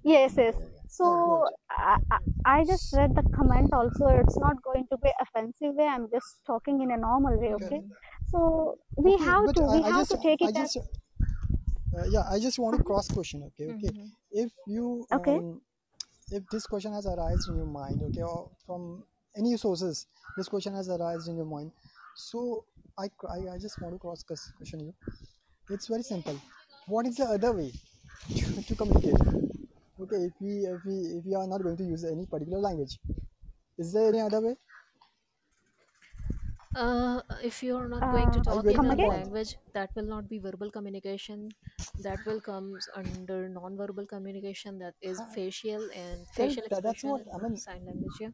Yes, yes. So. I, I I just read the comment also. It's not going to be offensive way. I'm just talking in a normal way, Okay. okay? So we Okay, have to we I, have just to take it as uh, yeah I just want to cross question. Okay, okay. Mhm. If you okay. um if this question has arisen in your mind, okay, or from any sources, this question has arisen in your mind. So I, I, I just want to cross question you. It's very simple. What is the other way to, (laughs) to communicate? Okay, if we if we if we are not going to use any particular language, is there any other way? Uh, if you're not going to Uh, talk in come a again? language, that will not be verbal communication. That will come under non-verbal communication. That is facial and Correct. facial That, that's expression what and I mean. sign language. Yeah.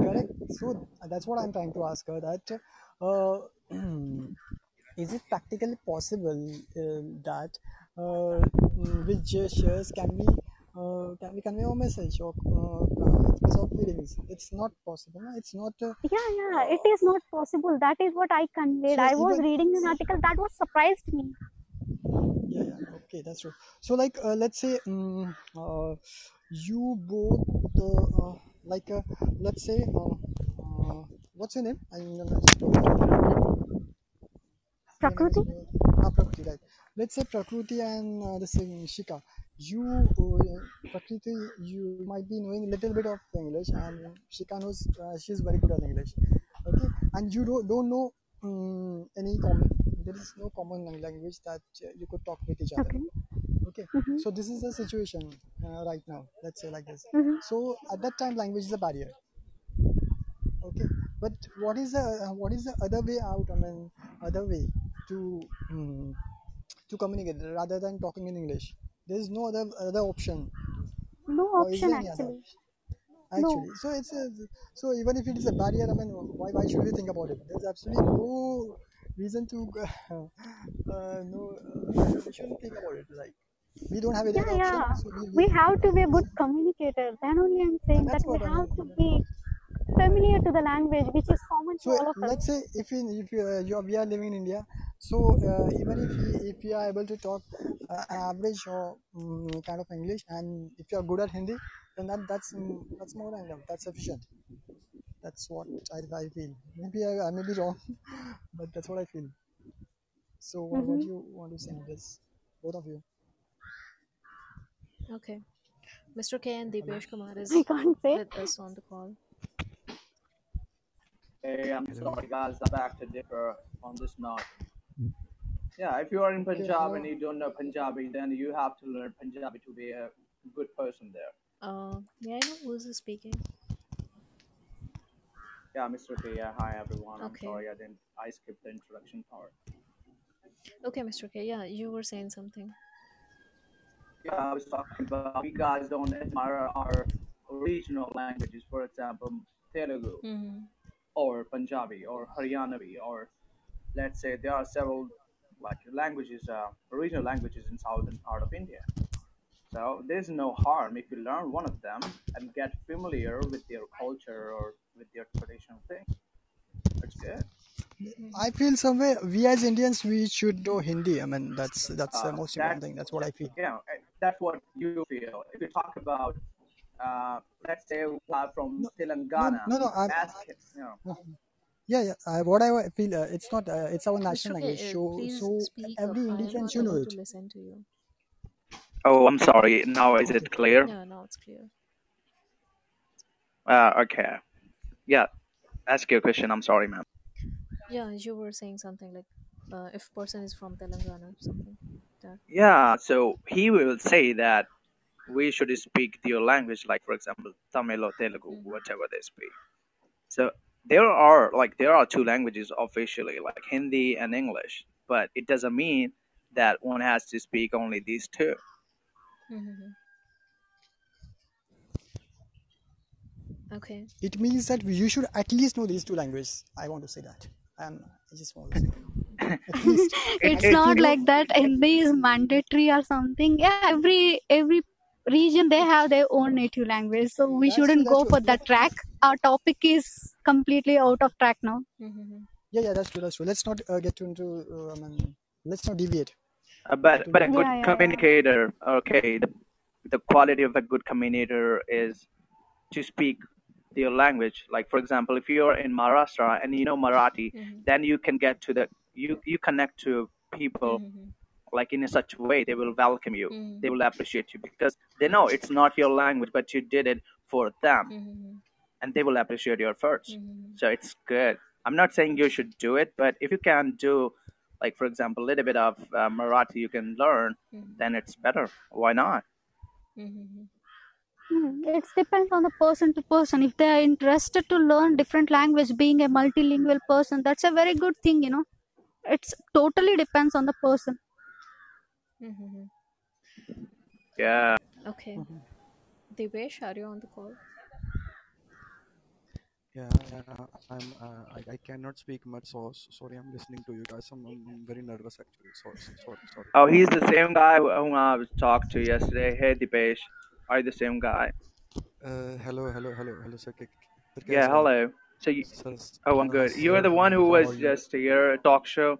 Correct. So that's what I'm trying to ask her. That uh, (clears throat) is it practically possible uh, that uh, with gestures can we uh, can we convey a message or uh, express our feelings? It's not possible. It's not. Uh, Yeah, yeah. It is not possible. That is what I conveyed. so I was even reading an article that was surprised me. yeah, yeah. Okay, that's true. So like uh, let's say um, uh, you both uh, uh, like uh, let's say uh, uh, what's your name? I'm gonna just Prakriti. Your name is Prakriti? Prakriti, right? Let's say Prakriti and uh, the same Shikha. You, uh, Prakriti, you might be knowing a little bit of English, and Shikha knows uh, she's very good at English. Okay, and you don't don't know um, any common. There is no common language that uh, you could talk with each other. Okay. Okay, Mm-hmm. so this is the situation uh, right now. Let's say like this. Mm-hmm. So at that time, language is a barrier. Okay, but what is the uh, what is the other way out? I mean, other way to um, to communicate rather than talking in English. There is no other other option, No or option other? actually. No. Actually, so it's a, so even if it is a barrier, I mean, why why should we think about it? There's absolutely no reason to (laughs) uh, no uh, we shouldn't think about it. Like we don't have any Yeah, option, yeah. so we, We we have to be a good communicator. Then only I'm saying that we have to be familiar to the language which is common to So all of us. let's say if in, if you, uh, you are, we are living in India, so uh, even if we, if we are able to talk uh, average or um, kind of English, and if you are good at Hindi, then that that's mm, that's more than enough. That's sufficient. That's what I, I feel. Maybe I, I may be wrong, (laughs) but that's what I feel. So what, what Mm-hmm. do you want to say on this? Both of you. Okay. Mr. K and Hello. Deepesh Kumar (laughs) I is can't say. with us on the call. Hey, I'm Hello. sorry, guys. I back to differ on this note. Yeah, if you are in Punjab and you don't know Punjabi, then you have to learn Punjabi to be a good person there. Uh, may I know who's speaking? Yeah, Mr. K. Yeah, hi everyone. I'm Okay. sorry I didn't. I skipped the introduction part. Okay, Mr. K. Yeah, you were saying something. Yeah, I was talking about we guys don't admire our regional languages. For example, Telugu Mm-hmm. Or Punjabi or Haryanavi or let's say there are several like languages, uh, regional languages in southern part of India. So there's no harm if you learn one of them and get familiar with their culture or with their traditional thing. It's good. I feel somewhere we as Indians we should know Hindi. I mean that's that's the Uh, most important thing. That's what I feel. eh, that's what you feel. If you talk about uh, let's say we are from No, no, Telangana, no, no. I'm, ask you know yeah, yeah. I, what I feel, uh, it's not. Uh, it's our national K, language. uh, So, please so speak every Indian am should know able it. to listen to you. Oh, I'm sorry. Now is Okay. it clear? Yeah, now it's clear. Uh, okay. Yeah. Ask your question. I'm sorry, ma'am. Yeah, you were saying something like uh, if person is from Telangana, or something that. Yeah. So he will say that we should speak their language, like for example, Tamil or Telugu, Mm-hmm. whatever they speak. So there are like there are two languages officially, like Hindi and English, but it doesn't mean that one has to speak only these two. Mm-hmm. Okay. It means that you should at least know these two languages. I want to say that. Um, I just want to say at (laughs) it's If it, you not like that hindi is mandatory or something yeah every every region they have their own native language so we that's shouldn't That's go true. for Yeah, that track our topic is completely out of track now Mm-hmm. yeah, yeah. That's true. That's true. Let's not uh, get into. Uh, I mean, let's not deviate. uh, but but a good yeah yeah yeah communicator, okay, the the quality of a good communicator is to speak their language. Like for example, if you're in Maharashtra and you know Marathi, Mm-hmm. then you can get to the you you connect to people Mm-hmm. Like in such a such way they will welcome you Mm-hmm. they will appreciate you because they know it's not your language but you did it for them Mm-hmm. and they will appreciate your efforts Mm-hmm. so it's good i'm not saying you should do it but if you can do like for example a little bit of uh, marathi you can learn Mm-hmm. then it's better why not Mm-hmm. Hmm, it depends on the person to person if they are interested to learn different language being a multilingual person that's a very good thing you know it's totally depends on the person Mm-hmm. yeah Okay. Mhm. Devesh, are you on the call? Yeah, yeah, I'm. Uh, I, I cannot speak much, so s- sorry. I'm listening to you guys. I'm, I'm very nervous actually. Sorry, sorry, sorry. oh he's the same guy whom i was talked to yesterday hey dipesh are you the same guy Uh, hello, hello, hello, hello, sir. K- Sir, yeah कैसे हो? hello so you, Sir, s- oh i'm uh, good you're sir, the one who how was are you? just here talk show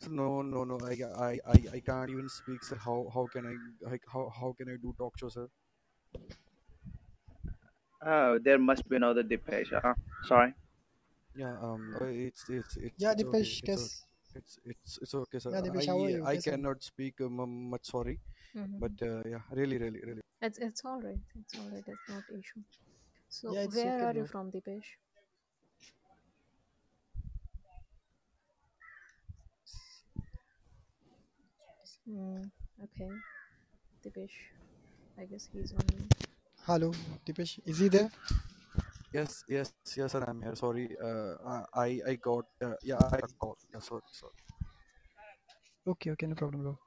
Sir, no, no, no. I, I, I, I can't even speak, sir. How, how can I, like, how, how can I do talk show, sir? oh there must be another dipesh huh? sorry Yeah, um, uh, it's, it's, it's, Yeah, it's okay. Dipesh, It's guess. It's, it's, it's okay, sir. Yeah, Dipesh, how are I, you? I Guess. cannot speak um, much. Sorry, Mm-hmm. but uh, yeah, really, really, really. It's it's all right. It's all right. It's not issue. So Yeah, it's where okay, are you bro. from, Deepesh? Mm, okay, Deepesh. I guess he's on mute. Hello, Dipesh. Is he there? Yes, yes, yes, sir. I'm here. Sorry. Uh, I, I got. Uh, yeah, I got call. Yeah, sorry, sorry. Okay, okay, no problem, bro.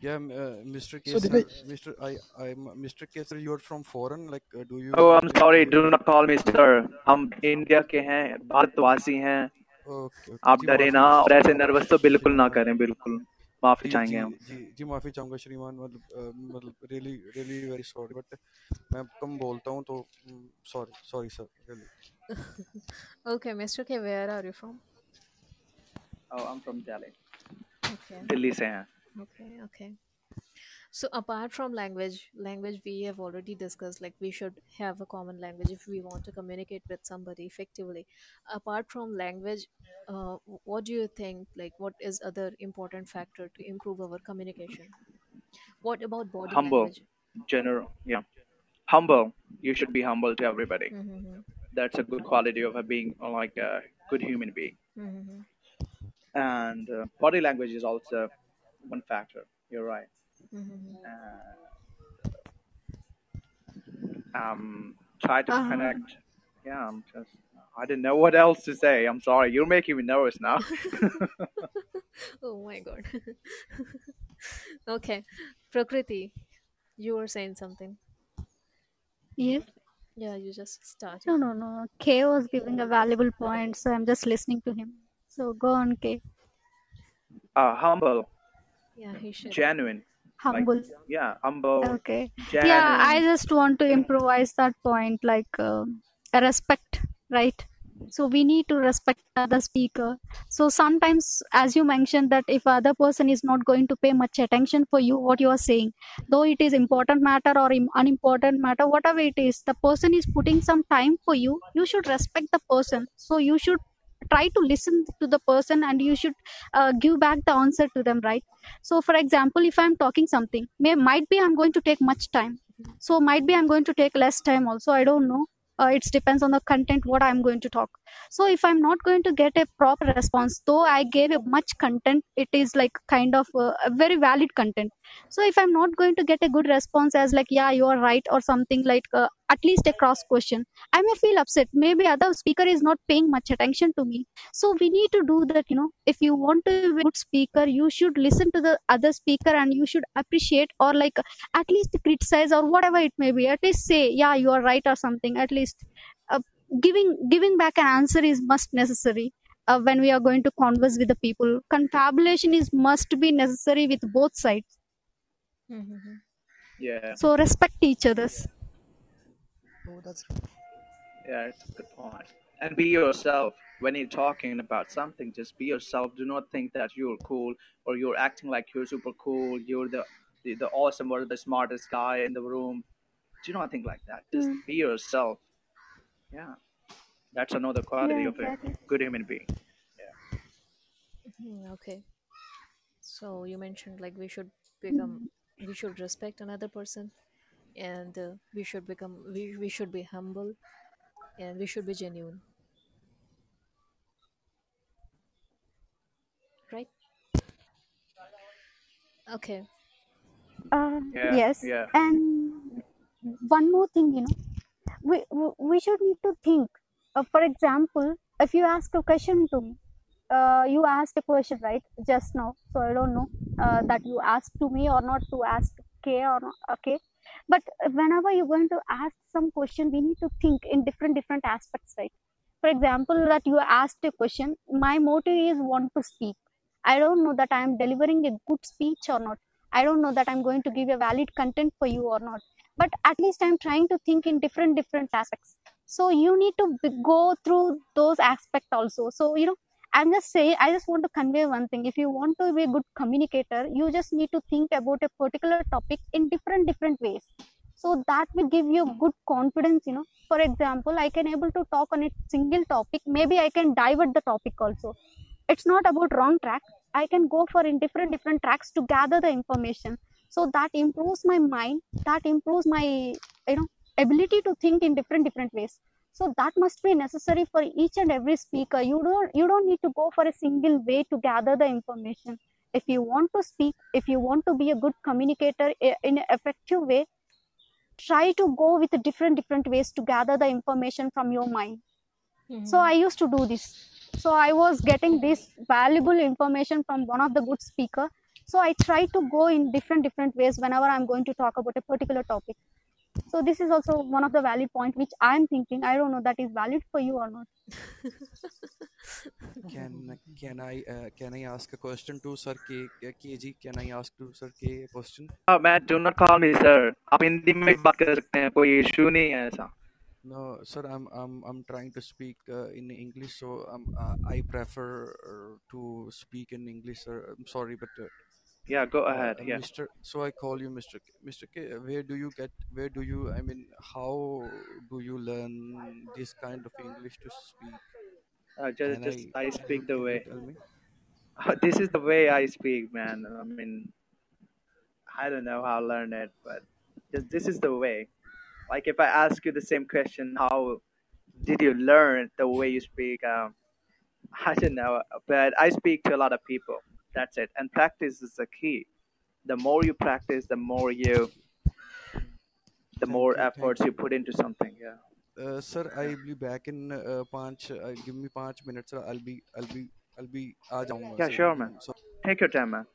Yeah, m- uh, Mr. K, So sir. Dipesh, Mr. I, I'm Mr. K, sir. You're from foreign. Like, uh, do you? Oh, I'm like, sorry. do Do not call me sir. हम India के हैं भारतवासी हैं okay okay आप जी डरे माफी ना और ऐसे श्रीमान नर्वस तो बिल्कुल ना श्रीमान करें बिल्कुल माफ़ी चाहेंगे हम। जी जी माफ़ी चाहूँगा श्रीमान मतलब मतलब really really very sorry but मैं कम बोलता हूँ तो sorry sorry sir really okay mister K where are you from oh I am from Delhi okay Delhi से हैं। Okay okay. So apart from language, language we have already discussed like we should have a common language if we want to communicate with somebody effectively. Apart from language, uh, what do you think like what is other important factor to improve our communication? What about body language? Humble, language? general, yeah. Humble. You should be humble to everybody. Mm-hmm. That's a good quality of a being uh, like a good human being. Mm-hmm. And uh, body language is also one factor. You're right. Mm-hmm. Uh, um, try to Uh, connect. Yeah, I'm just. I didn't know what else to say. I'm sorry. You're making me nervous now. (laughs) (laughs) oh my god. (laughs) okay. Prakriti, you were saying something. yes. Yeah, you just started. No, no, no. Kay was giving a valuable point, so I'm just listening to him. So go on, Kay. uh, humble, Yeah, he should. genuine. Like, Humble. yeah, humble, Okay. Yeah, I just want to improvise that point, like a respect, right? So we need to respect the speaker. So sometimes, as you mentioned, that if other person is not going to pay much attention for you, what you are saying, though it is important matter or unimportant matter, whatever it is, the person is putting some time for you. You should respect the person. So you should try to listen to the person and you should uh, give back the answer to them right? So for example if i'm talking something may might be i'm going to take much time. So might be i'm going to take less time also. I don't know. Uh, it depends on the content what i'm going to talk. So if i'm not going to get a proper response though i gave a much content it is like kind of uh, a very valid content. So if i'm not going to get a good response as like yeah you are right or something like uh, at least a cross question. I may feel upset. Maybe other speaker is not paying much attention to me. So we need to do that you know. If you want to be a good speaker you should listen to the other speaker and you should appreciate or like at least criticize or whatever it may be. At least say yeah you are right or something. At least uh, giving giving back an answer is must necessary uh, when we are going to converse with the people. Confabulation is must be necessary with both sides. Mm-hmm. Yeah, so respect each others Oh, that's yeah, it's a good point. And be yourself. When you're talking about something, just be yourself. Do not think that you're cool or you're acting like you're super cool. You're the the, the awesome or the smartest guy in the room. Do not think like that. Just Mm, be yourself. Yeah, that's another quality yeah of a good human being. Hmm, okay. So you mentioned like we should become, Mm, we should respect another person, and uh, we should become, we, we should be humble, and we should be genuine, right? Okay. uh, Yeah, yes yeah. and one more thing you know we we we should need to think uh, for example if you ask a question to me uh, you asked a question right just now so i don't know uh, that you asked to me or not to ask k or not okay but whenever you're going to ask some question we need to think in different different aspects right? For example that you asked a question my motive is want to speak. I don't know that i am delivering a good speech or not. I don't know that i'm going to give a valid content for you or not. But at least i'm trying to think in different different aspects. So you need to go through those aspects also. So you know i'm just saying i just want to convey one thing. If you want to be a good communicator you just need to think about a particular topic in different different ways. So that will give you good confidence you know. For example i can able to talk on a single topic. Maybe i can divert the topic also. It's not about wrong track. I can go for in different different tracks to gather the information. So that improves my mind. That improves my you know ability to think in different different ways so that must be necessary for each and every speaker. You don't you don't need to go for a single way to gather the information. If you want to speak if you want to be a good communicator in an effective way try to go with different different ways to gather the information from your mind. So Mm-hmm. i used to do this. So i was getting this valuable information from one of the good speaker. So i try to go in different different ways whenever i'm going to talk about a particular topic so this is also one of the valid point which i'm thinking i don't know that is valid for you or not (laughs) Can can I uh, can I ask a question to Sir K KG? Can I ask to Sir K a question? Oh, man, do not call me sir. आप हिंदी में बात कर सकते हैं कोई issue नहीं है ऐसा No, sir. I'm I'm I'm trying to speak uh, in English, so um, uh, I prefer uh, to speak in English, sir. I'm sorry, but uh, yeah, go uh, ahead. uh, Yeah. Mr. So I call you Mr. K. Mr. K. Where do you get? Where do you? I mean, how do you learn this kind of English to speak? Uh, just, Can just I? I Can you? speak the Can you way. tell me? (laughs) this is the way I speak, man. I mean, I don't know how I learned it, but just, this is the way. Like if I ask you the same question, how did you learn the way you speak? Um, (laughs) I don't know, but I speak to a lot of people. That's it. And practice is the key. The more you practice, the more you, the Thank more you. Thank efforts you you. put into something. Yeah. Uh, sir, I'll be back in uh, पाँच. Uh, give me पाँच minutes. Sir. I'll be. I'll be. I'll be. आ जाऊंगा Yeah, sir. sure, Give man. me- So Take your time, man.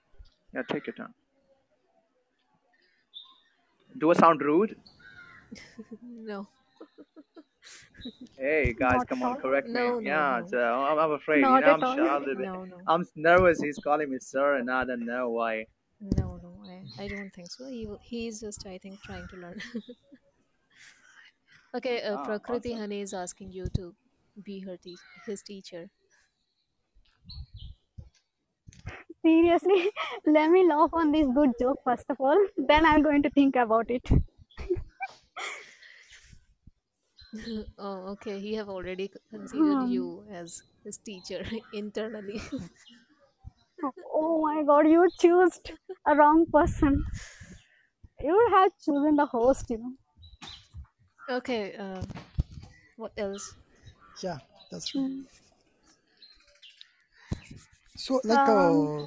Yeah, take your time. Do I sound rude? (laughs) no Hey (laughs) guys, Not come at on, all. correct me. no no Yeah, no so I'm, I'm afraid. You Not know, I'm all. shy a little bit. no no I'm nervous. He's calling me sir, and I don't know why. no no I, I don't think so he w- he's just i think trying to learn (laughs) okay uh, Ah, prakriti awesome. honey is asking you to be her te- his teacher Seriously, (laughs) let me laugh on this good joke first of all. Then I'm going to think about it. (laughs) oh okay he have already c- considered Hmm. you as his teacher (laughs) internally Oh my god, you chose a wrong person. You would have chosen the host, you know. okay uh, what else Yeah, that's right. Hmm. So, like, Um, uh,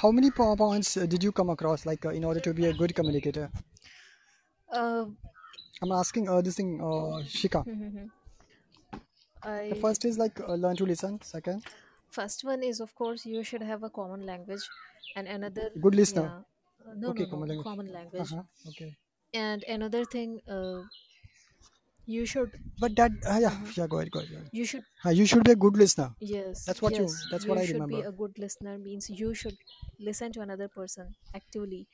how many po- points uh, did you come across, like, uh, in order to be a good communicator? uh, I'm asking uh, this thing, uh, Shikha. The first is like uh, learn to listen. Second, first one is of course you should have a common language and another good listener. yeah uh, no Okay, no common language. common language Uh-huh. Okay. and another thing uh, you should But that, uh, yeah, uh yeah, go ahead, go ahead. Go ahead. you should Uh, you should be a good listener. yes That's what you. yes That's you what I should be a good listener means you should listen to another person actively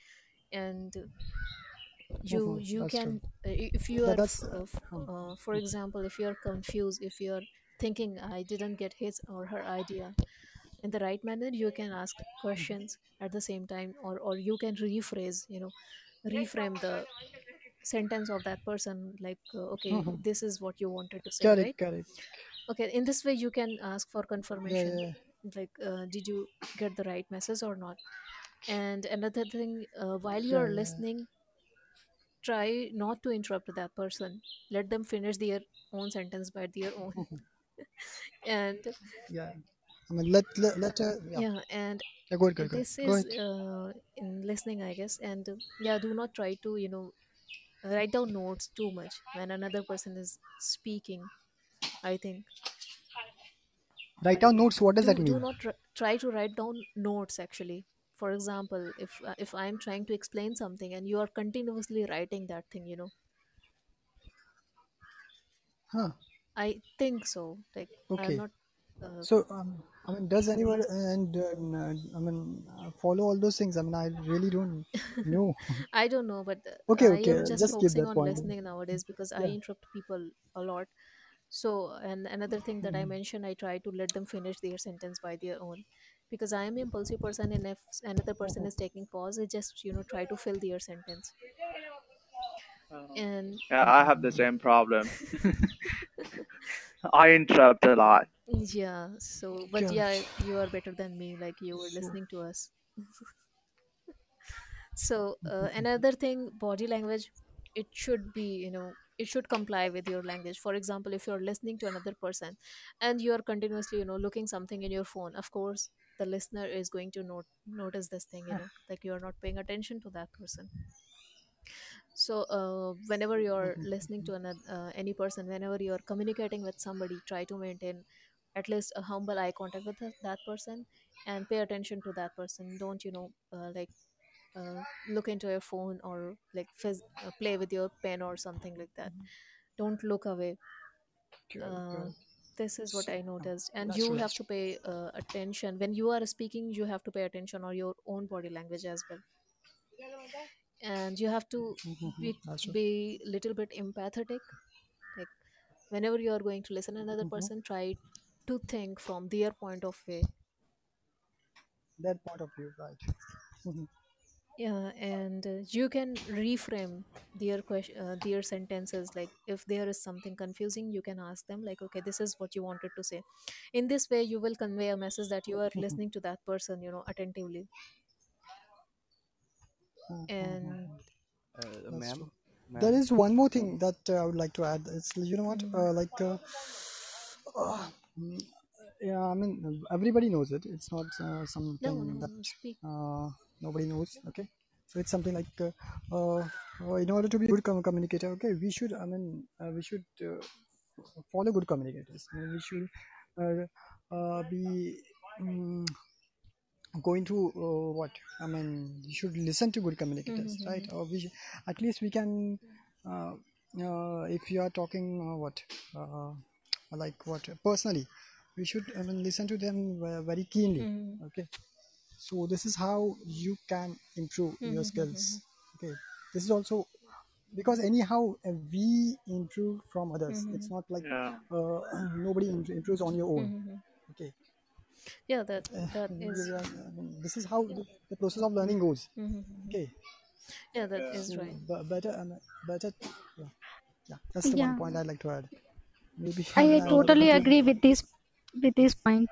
and you Mm-hmm. you That's can true. uh, if you Yeah, are that's. f- uh, uh, for example if you are confused if you are thinking i didn't get his or her idea in the right manner you can ask questions at the same time or or you can rephrase you know reframe the sentence of that person like uh, okay mhm. this is what you wanted to say Correct, right correct. okay in this way you can ask for Yeah, confirmation yeah, like uh, did you get the right message or not and another thing uh, while Yeah, you're yeah, listening try not to interrupt that person let them finish their own sentence by their own (laughs) (laughs) and yeah. I mean, let let let. Uh, yeah. yeah and Yeah, go ahead, go ahead, go ahead. this Go is ahead. uh, in listening i guess and uh, yeah do not try to you know write down notes too much when another person is speaking i think Write down notes. What does do that do mean? not tr- try to write down notes actually for example if uh, if i am trying to explain something and you are continuously writing that thing you know Huh. i think so like i'm Okay. not uh, So, um, I mean, does anyone and uh, n- I mean uh, follow all those things? I mean, I really don't (laughs) know. i don't know but uh, Okay, i okay. am just Just keep focusing that on point. listening nowadays because i Yeah. interrupt people a lot so and another thing that i mentioned i try to let them finish their sentence by their own because i am an impulsive person and if another person is taking pause i just you know try to fill their sentence and Yeah, I have the same problem. (laughs) I interrupt a lot. yeah so but Gosh. yeah you are better than me like you were listening to us (laughs) so uh, another thing body language it should be you know it should comply with your language for example if you're listening to another person and you are continuously you know looking something in your phone of course the listener is going to note notice this thing you know like you are not paying attention to that person. So uh, whenever you're listening to another uh, any person whenever you're communicating with somebody try to maintain at least a humble eye contact with that person and pay attention to that person. Don't you know uh, like uh, look into your phone or like uh, play with your pen or something like that. Don't look away. Uh. This is what i noticed and that's you right. have to pay uh, attention when you are speaking you have to pay attention on your own body language as well and you have to Mhm, be That's true. be little bit empathetic like whenever you are going to listen another Mhm. person try to think from their point of view That point of view, right? Mhm. Yeah and uh, you can reframe their question uh, their sentences like if there is something confusing you can ask them like okay this is what you wanted to say in this way you will convey a message that you are (laughs) listening to that person you know attentively Mhm. and. Uh, That's ma'am, true. There ma'am. is one more thing that uh, I would like to add. It's you know what, Mhm. uh, like, uh, uh, mm, yeah, I mean, everybody knows it. It's not uh, no something that no speak uh, nobody knows. Okay, so it's something like, uh, uh, uh, in order to be a good com- communicator, okay, we should. I mean, uh, we should uh, follow good communicators. I mean, we should uh, uh, be. mm going to uh, what i mean you should listen to good communicators right Mhm. or we sh- at least we can uh, uh, if you are talking uh, what uh, like what personally we should i mean listen to them very keenly Mhm. okay so this is how you can improve your skills. Mhm. okay this is also because anyhow uh, we improve from others. It's Mhm. not like Yeah. uh, (clears throat) nobody improves on your own. Mhm. okay. Yeah that uh, that (laughs) is yeah, I mean, this is how the, the process of learning goes. Okay. Yeah that Yeah. is so right. b- better um, better yeah, yeah that's the one point i'd like to add. Maybe i I mean i would totally agree with this with this point.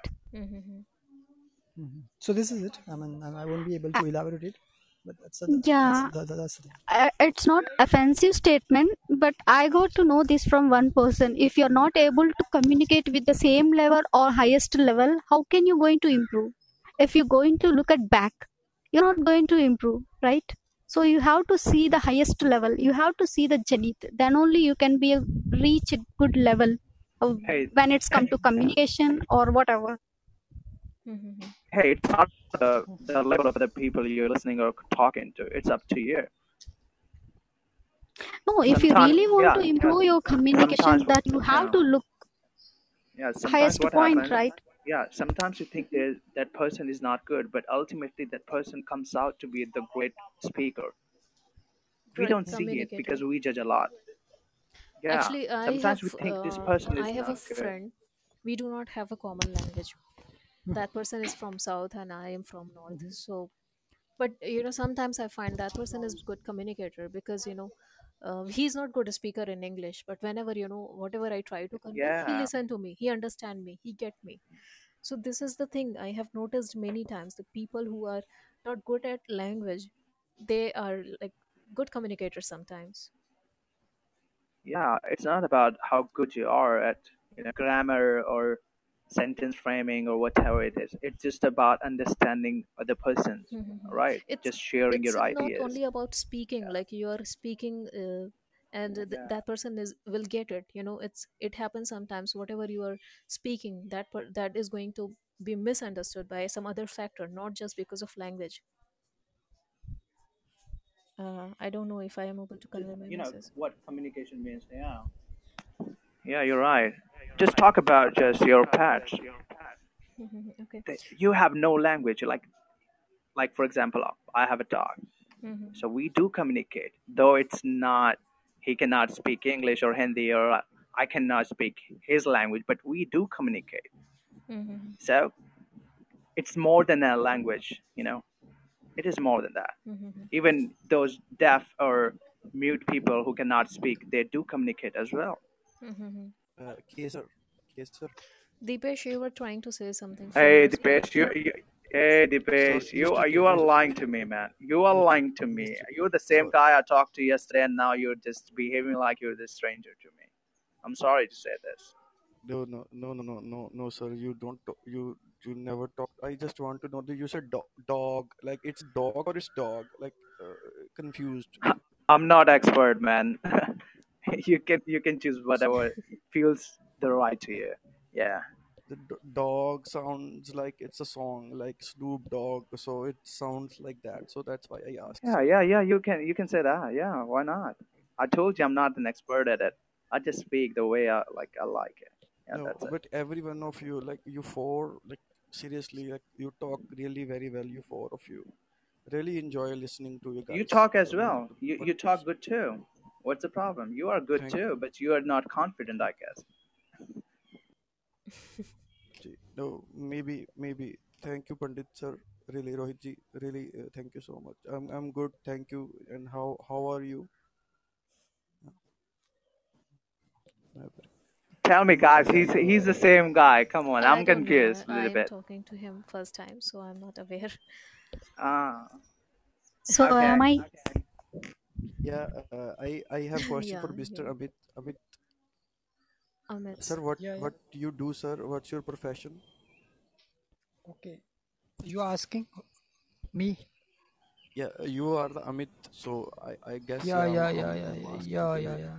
Mhm. Mhm. so this is it. I mean i I won't be able to elaborate it but that's a, Yeah, that's that, that's the thing. Uh, it's not offensive statement but i got to know this from one person. If you're not able to communicate with the same level or highest level how can you going to improve? If you're going to look at back you're not going to improve right? So you have to see the highest level. You have to see the zenith then only you can be a, reach a good level of Hey, when it's come to communication or whatever Mhm. hey, it's not the, the level of the people you're listening or talking to. It's up to you. no if you really want yeah, to yeah. improve your communication that you have yeah, to look yeah. Highest point happens, right yeah. Sometimes you think that that person is not good, but ultimately that person comes out to be the great speaker. We right don't see it because we judge a lot. Yeah. actually i Sometimes have we think this uh, person i is have a good. friend we do not have a common language that (laughs) person is from south and i am from north so but you know sometimes i find that person is good communicator because you know uh, he's not good speaker in english but whenever you know whatever i try to convey he Yeah. listen to me he understand me he get me so this is the thing i have noticed many times the people who are not good at language they are like good communicators sometimes Yeah. It's not about how good you are at you know grammar or sentence framing or whatever it is. It's just about understanding other person, Mhm. right? it's Just sharing it's your not ideas. only about speaking Yeah. like you are speaking uh, and th- Yeah. that person is will get it you know it's it happens sometimes whatever you are speaking that per- that is going to be misunderstood by some other factor not just because of language uh, i don't know if i am able to convey my you know message what communication means. Yeah. Yeah, you're right. Just talk about just your pets. (laughs) Mhm, okay You have no language. Like, like for example, I have a dog. Mhm, So we do communicate, though it's not. He cannot speak English or Hindi, or I cannot speak his language, but we do communicate. mhm, So it's more than a language, you know. It is more than that. mhm. Even those deaf or mute people who cannot speak, they do communicate as well. Uh, Kesar, Kesar. Dipesh, you were trying to say something Hey your side. Dipesh, you, you hey Sorry, Dipesh, you are you are lying to me, man. You are lying to me. You're the same guy I talked to yesterday, and now you're just behaving like you're the stranger to me. I'm sorry to say this. No, no, no, no, no, no, no, sir. You don't. Talk, you you never talk. I just want to know that you said do- dog. Like it's dog or it's dog. Like uh, confused. (laughs) I'm not expert, man. (laughs) (laughs) you can you can choose whatever feels the right to you. Yeah. the dog sounds like it's a song, like Snoop Dogg. So it sounds like that. So that's why I asked, Yeah, yeah, yeah. You can you can say that. Yeah, why not? I told you I'm not an expert at it. I just speak the way I like I like it. Yeah, No, that's it. but every one of you, like you four, like seriously, like you talk really very well. You four of you really enjoy listening to you guys. You talk as well. You you talk good too. What's the problem? You are good thank you. too, but you are not confident, I guess. (laughs) No, maybe, maybe. Thank you, Pandit sir. really, Rohit ji, really, uh, thank you so much. I'm I'm good, thank you. And how how are you? Tell me, guys. He's he's the same guy. Come on, I I'm don't know. confused a I, I little am bit. talking to him first time, so I'm not aware. Ah, So okay. am I yeah. Uh, I I (laughs) have question yeah, for Mr. yeah. Amit. Amit, Amit. sir, what Yeah, yeah. what you do, sir? What's your profession? Okay. You are asking me? Yeah, uh, you are the Amit, so I I guess Yeah, yeah, yeah, I'm yeah, I'm, yeah, I'm yeah, asking yeah, to yeah, you. yeah.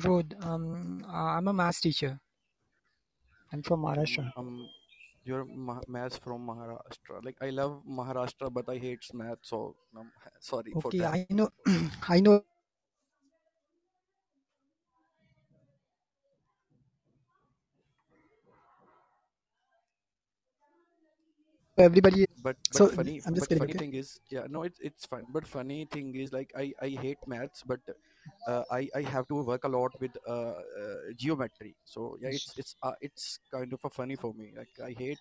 Bro, um, uh, I'm a math teacher. I'm from Um, Maharashtra. um, you're ma maths from Maharashtra. Like I love Maharashtra, but I hate math, so um, sorry for Okay, that. I know, (clears throat) I know everybody. But but So funny I'm just but kidding, funny okay? thing is, yeah, no, it's it's fine. But funny thing is, like I I hate maths, but I I have to work a lot with uh, uh, geometry. So yeah, it's it's uh, it's kind of a funny for me. Like I hate,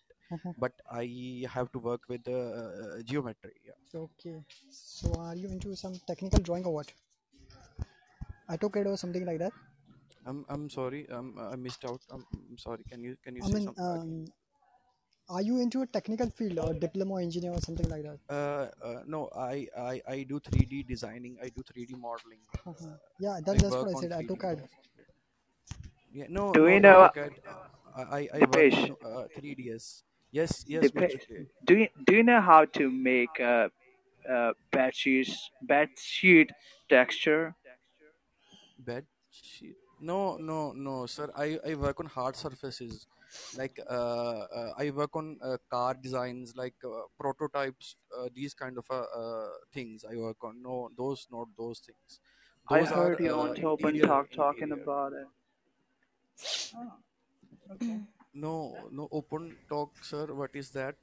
but I have to work with uh, uh, geometry. Yeah. Okay. So are you into some technical drawing or what? AutoCAD or something like that? I'm I'm sorry. Um, I missed out. I'm, I'm sorry. Can you can you I say mean, something um, are you into a technical field or diploma engineer or something like that? Uh, uh, no, I, I I do 3D designing. I do 3D modeling. Uh, Yeah, I that, that's what I said. 3D AutoCAD. models. Yeah, no, Do no, you know, AutoCAD. Uh, I I work on uh, 3ds. Yes, yes, Dipesh, do you do you know how to make a, a bed sheets bed sheet texture? Bed sheet. No, no, no, sir. I I work on hard surfaces. Like uh, uh I work on uh, car designs, like uh, prototypes. Uh, these kind of uh, uh things I work on. No, those not those things. I Those are heard you uh, on Top and interior Talk talking about it. Oh, okay. No, no open talk, sir. What is that?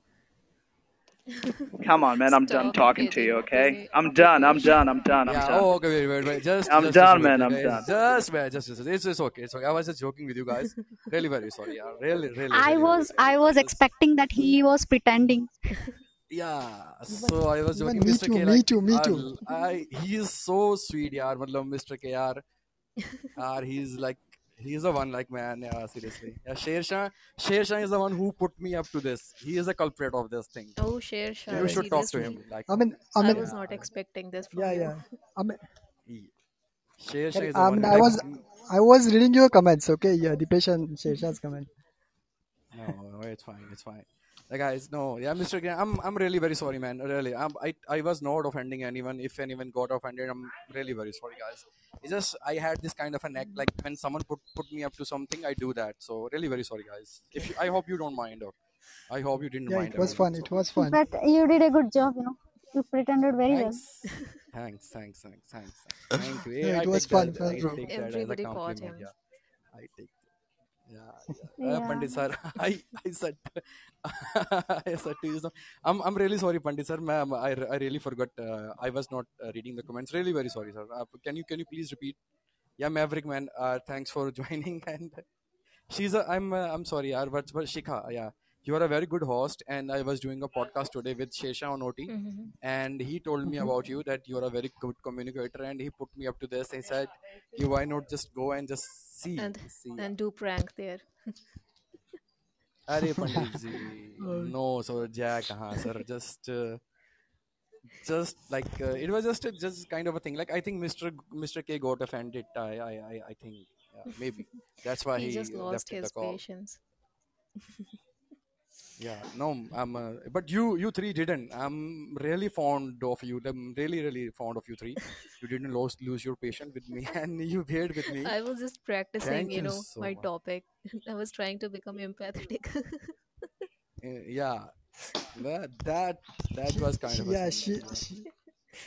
Come on, man. I'm done talking to you. Okay. I'm done. I'm done. I'm done. I'm Yeah. done. Oh, okay. Wait, wait, wait. Just, I'm just, done, just man. I'm Guys, done. just wait. Just, just. It's, it's okay. It's okay. I was just joking with you guys. (laughs) Really, very sorry. Yeah. Really, really, I really, was very I was Just. expecting that he was pretending. Yeah. So I was even joking, me Mr. too, K. me Like, too, me I, too. I, he is so sweet, yaar. Matlab, Mr. K. Yaar. (laughs) Yaar, he's like, he's the one. Like, man. Yeah. Seriously. Yeah. Sher Shah, Sher Shah is the one who put me up to this. He is the culprit of this thing. Oh, Sher Shah, You should talk to seriously. him. Like, I mean, I mean, I mean, was not expecting this from yeah, you. yeah. I mean, He, Sher Shah is the um, I one mean, who I like. was, I was reading your comments. Okay, yeah, Dipesh and Shersha's comment. No, no, it's fine. It's fine. Guys, no, yeah, Mr. K, I'm, I'm really very sorry, man. Really, I'm, I, I was not offending anyone. If anyone got offended, I'm really very sorry, guys. It's just I had this kind of a neck. Like when someone put put me up to something, I do that. So really very sorry, guys. If you, I hope you don't mind, or I hope you didn't Yeah, mind it was fun. So It was fun. But you did a good job, you know. You pretended very well. thanks, thanks, thanks, thanks, thanks, thanks. Thank you. (laughs) Yeah, I it was fun, that. fun, I bro. take that as a Everybody caught him. Yeah, I take. Yeah, yeah. (laughs) Uh, Pandit sir, (laughs) I, I said, (laughs) I said to you, I'm, I'm really sorry, Pandit sir. Ma'am, I, I really forgot. Uh, I was not uh, reading the comments. Really, very sorry, sir. Uh, can you, can you please repeat? Yeah, Maverick man. Uh, thanks for joining. And she's a, I'm, uh, I'm sorry, yaar, but, but Shikha, yeah, you are a very good host. And I was doing a podcast today with Shesha on OT, hmm and he told me Mhm. about you that you are a very good communicator, and he put me up to this. He said, "You why not just go and just see, And see." and do prank there. अरे पंडित जी Uh, no so jack हाँ sir just uh, just like uh, it was just a, just kind of a thing like I think Mr. G- Mr. K got offended I I I, I think yeah, maybe that's why He he just uh, lost left the his call patience. (laughs) yeah. No I'm uh, but you you three didn't. I'm really fond of you. I'm really really fond of you three. You didn't lose lose your patience with me (laughs) and you paired with me. I was just practicing, thank you you know, so my much. topic. (laughs) I was trying to become empathetic. Uh, (laughs) yeah. That that that was kind of yeah, thing she, she,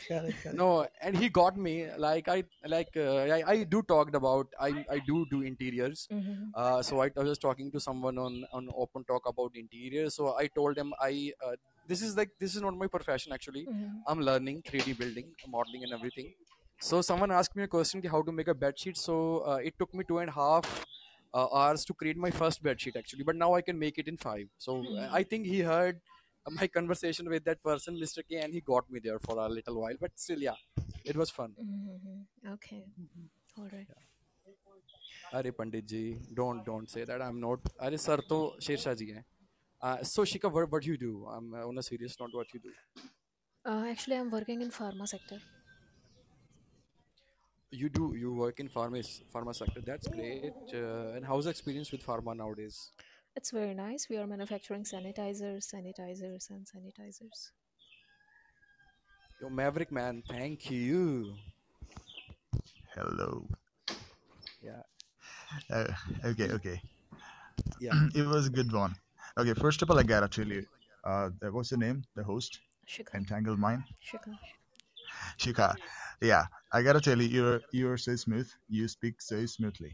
correct, correct. no and he got me like i like uh, I, I do talked about i i do do interiors. Hmm uh, so I, I was talking to someone on on open talk about interiors. So i told him i uh, this is like this is not my profession actually. Hmm i'm learning 3d building modeling and everything. So someone asked me a question how to make a bed sheet. So uh, it took me two and a half uh, hours to create my first bed sheet actually. But now i can make it in five. So uh, hmm i think he heard my conversation with that person, Mr. K, and he got me there for a little while. But still, yeah, it was fun. Mm-hmm. Okay. All right. अरे पंडित जी don't don't say that I'm not अरे sir तो शेरशाह जी हैं uh, so Shika what what you do I'm uh, on a serious note what you do Uh, actually, I'm working in pharma sector. you do you work in pharma pharma sector that's great uh, and how's the experience with pharma nowadays it's very nice. We are manufacturing sanitizers, sanitizers, and sanitizers. yo Maverick man thank you Hello. yeah Uh, okay, okay. yeah (clears throat) it was a good one. Okay, first of all, I gotta tell you, uh, that- what's the name? The host, Shikha. Entangled Mind, Shikha. Shikha. Yeah, I gotta tell you, you're you're so smooth. You speak so smoothly.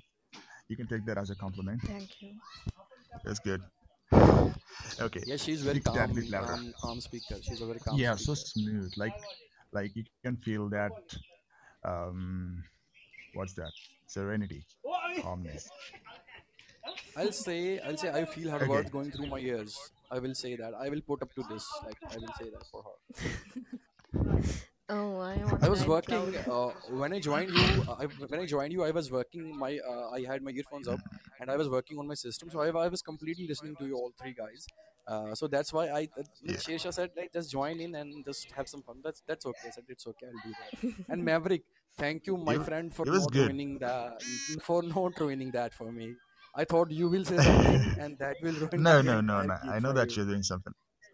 You can take that as a compliment. Thank you. That's good. Okay, yeah she's very speak calm calm calm speaker she's a very calm Yeah, so smooth. Like like you can feel that. Um, what's that? Serenity, calmness. I'll say I'll say I feel her Okay. words going through my ears I will say that I will put up to this like I will say that for her (laughs) Oh, I am I was nine working uh, when I joined you. Uh, I, when I joined you, I was working. My uh, I had my earphones up, and I was working on my system. So I, I was completely listening to you all three guys. Uh, so that's why I. Uh, Yeah. Shesha said, like, just join in and just have some fun. That's that's okay. I said it's okay. I'll do that. And Maverick, thank you, my It, friend, for not good. ruining that. For not ruining that for me. I thought you will say (laughs) something, and that will ruin No, (laughs) no, no, no. I know that you. you're doing something.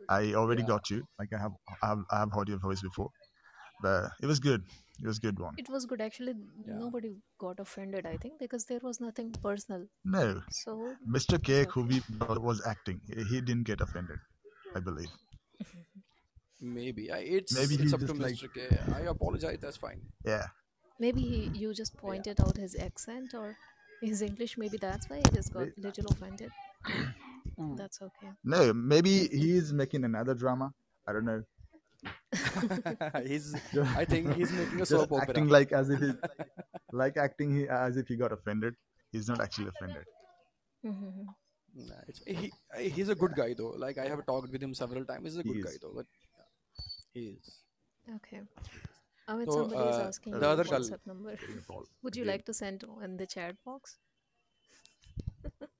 I already Yeah. got you. Like I have, I have, I have heard your voice before, but it was good. It was good one. It was good. Actually, Yeah. nobody got offended, I think, because there was nothing personal. No, So Mr. it's K, okay. who we was acting, he he didn't get offended. I believe. Maybe I, it's Maybe it's up to just like, Mr. K. I apologize. That's fine. yeah, Maybe he, you just Yeah. pointed out his accent or his English. Maybe that's why he just got May- little offended. (coughs) Hmm. That's okay. no, maybe he's making another drama. I don't know. (laughs) he's (laughs) I think he's making a soap opera. acting like as if he, like acting he, as if he got offended. He's not actually offended. Mhm. Nah, it's, he he's a good guy though. Like I have talked with him several times. He's a He good guy though. But he is. Okay. Amit, So somebody is uh, asking the your other girl. WhatsApp number. Taking a call (laughs) Would you again. like to send in the chat box?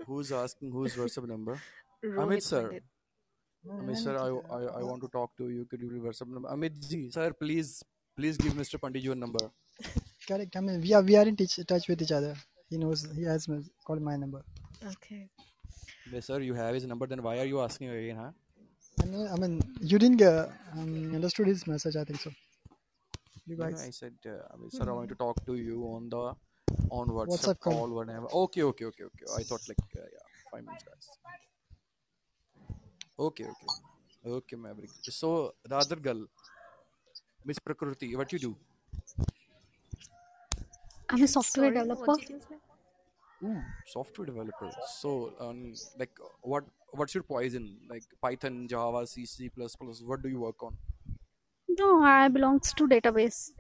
Who's asking whose WhatsApp number? Amit Rohit sir. Pandit. Amit sir, I, I I want to talk to you. Could you give WhatsApp number? Amit ji, sir, please please give Mr. Pandit your number. (laughs) Correct. I mean, we are we are in touch, touch with each other. He knows. He has called my number. Okay. Yes, sir, you have his number. Then why are you asking again, huh? I know. I mean, you didn't uh, um, understood his message. I think so. You No, no, guys. I said, uh, Amit sir, I want to talk to you on the on WhatsApp WhatsApp call. call whenever. Okay, okay, okay, okay. I thought like uh, yeah, five minutes, guys. Okay, okay, okay, Maverick. So the other girl, Miss Prakriti, what you do? I'm a software Sorry, developer. what did you say? Ooh, software developer. So, um, like, what what's your poison? Like Python, Java, C, C++. What do you work on? No, I belongs to database.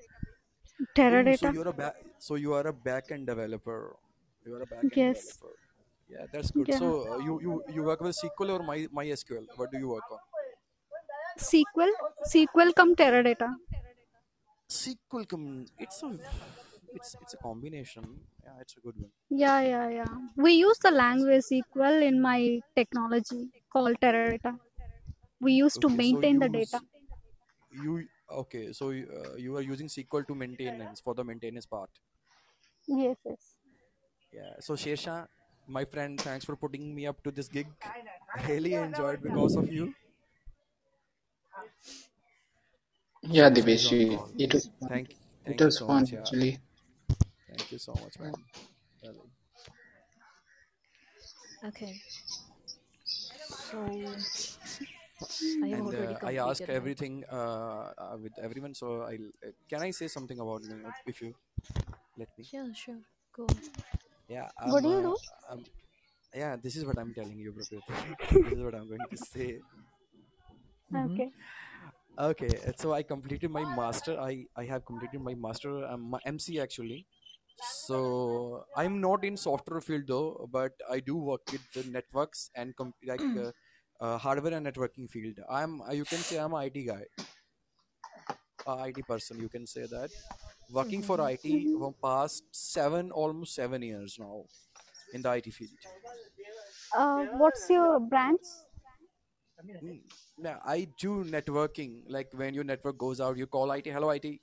Ooh, so you're a back. So you are a backend developer. You are a backend Yes. developer. Yeah, that's good. Yeah. So uh, you you you work with SQL or My MySQL? What do you work on? SQL. SQL come Teradata. SQL. Com- it's a it's it's a combination. Yeah, it's a good one. Yeah, yeah, yeah. We use the language SQL in my technology called Teradata. We used to Okay, so maintain the use data. you okay? So you, uh, you are using SQL to maintenance for the maintenance part. Yes, yes. Yeah. So Shersha, my friend, thanks for putting me up to this gig. Really enjoyed because of you. Yeah, Shersha is on Diveshi, call. it was Thank it thank you was so fun much. Yeah. actually. Thank you so much, man. Okay. So I have And uh, I ask everything uh, uh, with everyone. So I uh, can I say something about me if you let me? Yeah, sure. Go. Yeah. What I'm. do you Uh, do? um, yeah. This is what I'm telling you, Prakriti. (laughs) this is what I'm going to say. Mm-hmm. Okay. Okay, uh, so I completed my master. I I have completed my master, um, my MC actually. So I'm not in software field though, but I do work with the networks and com- like (clears throat) uh, uh, hardware and networking field. I'm uh, you can say I'm a IT guy, a IT person. You can say that working for Mhm. IT for past seven almost seven years now in the IT field. Uh, what's your branch? Mm, I do networking. Like when your network goes out, you call IT, hello IT.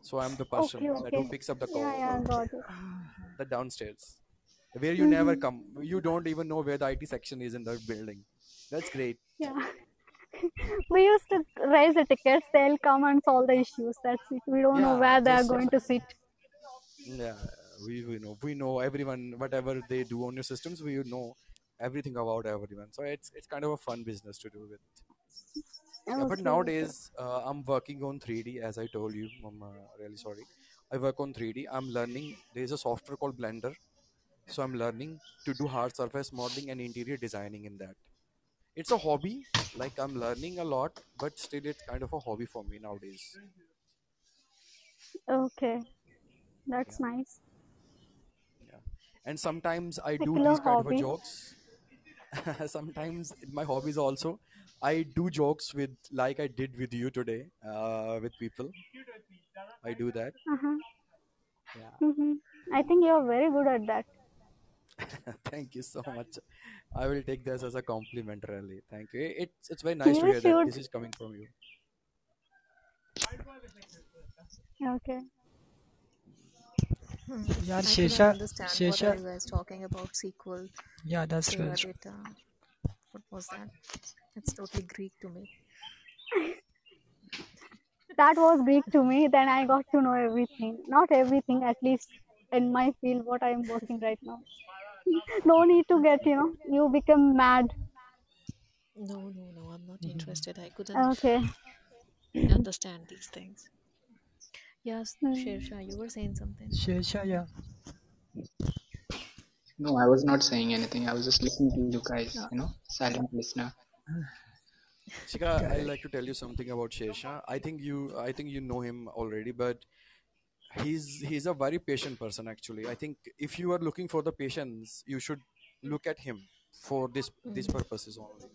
So I'm the person Okay, that who picks up the call, yeah, it. the downstairs, where you never Mhm. come. You don't even know where the IT section is in the building. That's great. Yeah. (laughs) we used to raise the tickets. They'll come and solve the issues. That's it. We don't know where they are going to sit. yeah, we, we know we know everyone. Whatever they do on your systems, we know everything about everyone. So it's it's kind of a fun business to do with. Yeah, but nowadays uh, I'm working on 3D as I told you. I'm uh, really sorry. I work on 3D. I'm learning. There's a software called Blender. So I'm learning to do hard surface modeling and interior designing in that. It's a hobby. Like I'm learning a lot, but still it's kind of a hobby for me nowadays. Okay, that's Yeah, nice. yeah. And sometimes I do Particular these kind of a hobby. jokes. (laughs) sometimes my hobbies also. I do jokes with like I did with you today, uh, with people. I do that. Uh-huh. Yeah. hmm I think you're very good at that. (laughs) Thank you so much. I will take this as a compliment, really. Thank you. It's it's very You nice to hear that should. this is coming from you. Okay. Hmm. यार I couldn't Shesha understand what Shesha are you guys talking about sequel, yeah that's true that's true. Teradata. What was that? It's totally Greek to me. (laughs) That was Greek to me. Then I got to know everything. Not everything, at least in my field, what I am working right now. no need to get, you know, you become mad. No, no, no. I'm not Mhm. interested. I couldn't Okay. understand these things. Yes, Hmm. Shersha, you were saying something. Shesha yeah No, I was not saying anything. I was just listening to you guys, No. you know, silent listener. Shikha, I'd like to tell you something about Shesha. I think you I think you know him already, but he's he's a very patient person actually. I think if you are looking for the patience, you should look at him for this these Mm. purposes only.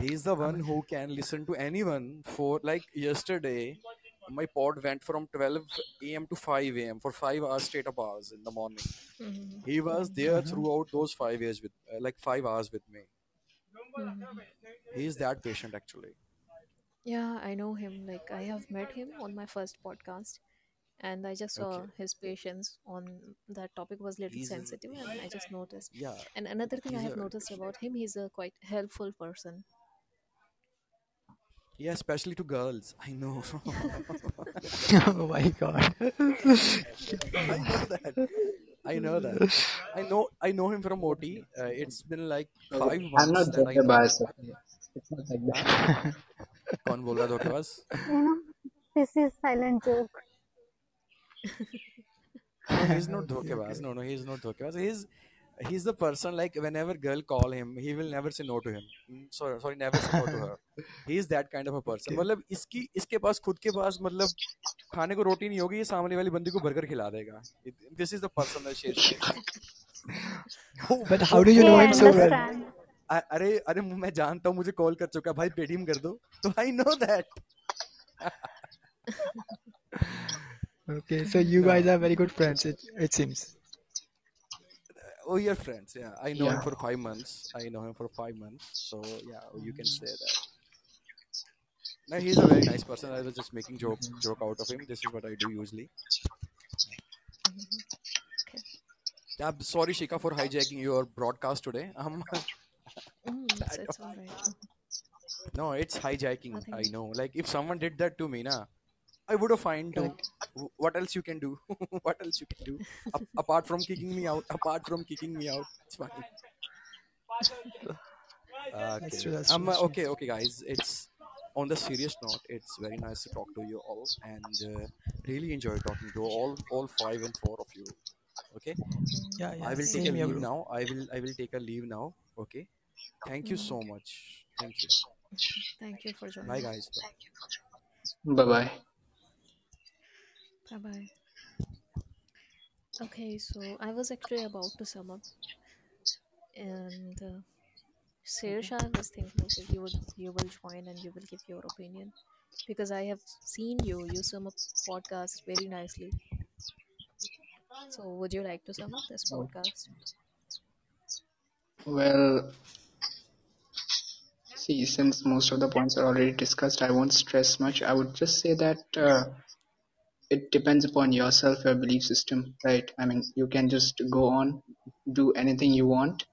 He's the one who can listen to anyone for like yesterday my pod went from 12 a.m. to 5 a.m. for 5 hours straight up hours in the morning. Mm-hmm. He was Mm-hmm. there uh-huh. throughout those 5 years with uh, like 5 hours with me. Mm-hmm. He is that patient actually. Yeah, I know him. Like, I have met him on my first podcast, and I just saw Okay. his patience on that topic was little He's a, sensitive, and I just noticed. yeah, And another thing I he's have a very noticed patient. about him, he's a quite helpful person. Yeah, especially to girls. I know. (laughs) (laughs) oh my god I know that. I know that. I know I know him from OT. Uh, it's been like So five I'm months not that I know him. धोखेबाज. Okay? It's not like Huh? that. कौन बोल रहा है धोखेबाज? You know, this is silent joke. No, he's not dhokebaz. No, no, he's not dhokebaz. He's he's the person like whenever girl call him, he will never say no to him. Mm, Sorry, sorry, never say no to her. He is that kind of a person. okay मतलब इसकी इसके पास खुद के पास मतलब खाने को रोटी नहीं होगी ये सामने वाली बंदी को बर्गर खिला देगा. This is the person that Shersha is. but how do you know him so well अरे अरे मैं जानता हूँ मुझे कॉल कर चुका है भाई पेटीएम कर दो तो I know that okay so you guys are very good friends it it seems. Oh you're friends yeah. I know him Yeah. for five months. I know him for five months so yeah you can say that. No he's a very nice person. I was just making joke joke out of him. This is what i do usually. Okay. i'm sorry shikha for hijacking your broadcast today. (laughs) Um Mm, it's, I it's all right. no it's hijacking i Nothing. know. Like if someone did that to me na i would have fined too. Correct. Wh- what else you can do? (laughs) What else you can do? A- apart from kicking me out apart from kicking me out. It's fine. That's okay true that's true um that's okay okay guys. It's on the serious note it's very nice to talk to you all and uh, really enjoy talking to all all five and four of you. Okay? Mm, yeah i will take a same here leave bro. now. I will i will take a leave now. Okay? Thank you so much. Thank you. Thank you for joining. bye joining. guys. Bye. Bye bye. Bye. Okay, so I was actually about to sum up, and uh, Serish, I was thinking okay, you would you will join and you will give your opinion because I have seen you you sum up podcast very nicely. So would you like to sum up this podcast? Well, see, since most of the points are already discussed, I won't stress much. I would just say that uh, it depends upon yourself, your belief system, right? I mean, you can just go on, do anything you want.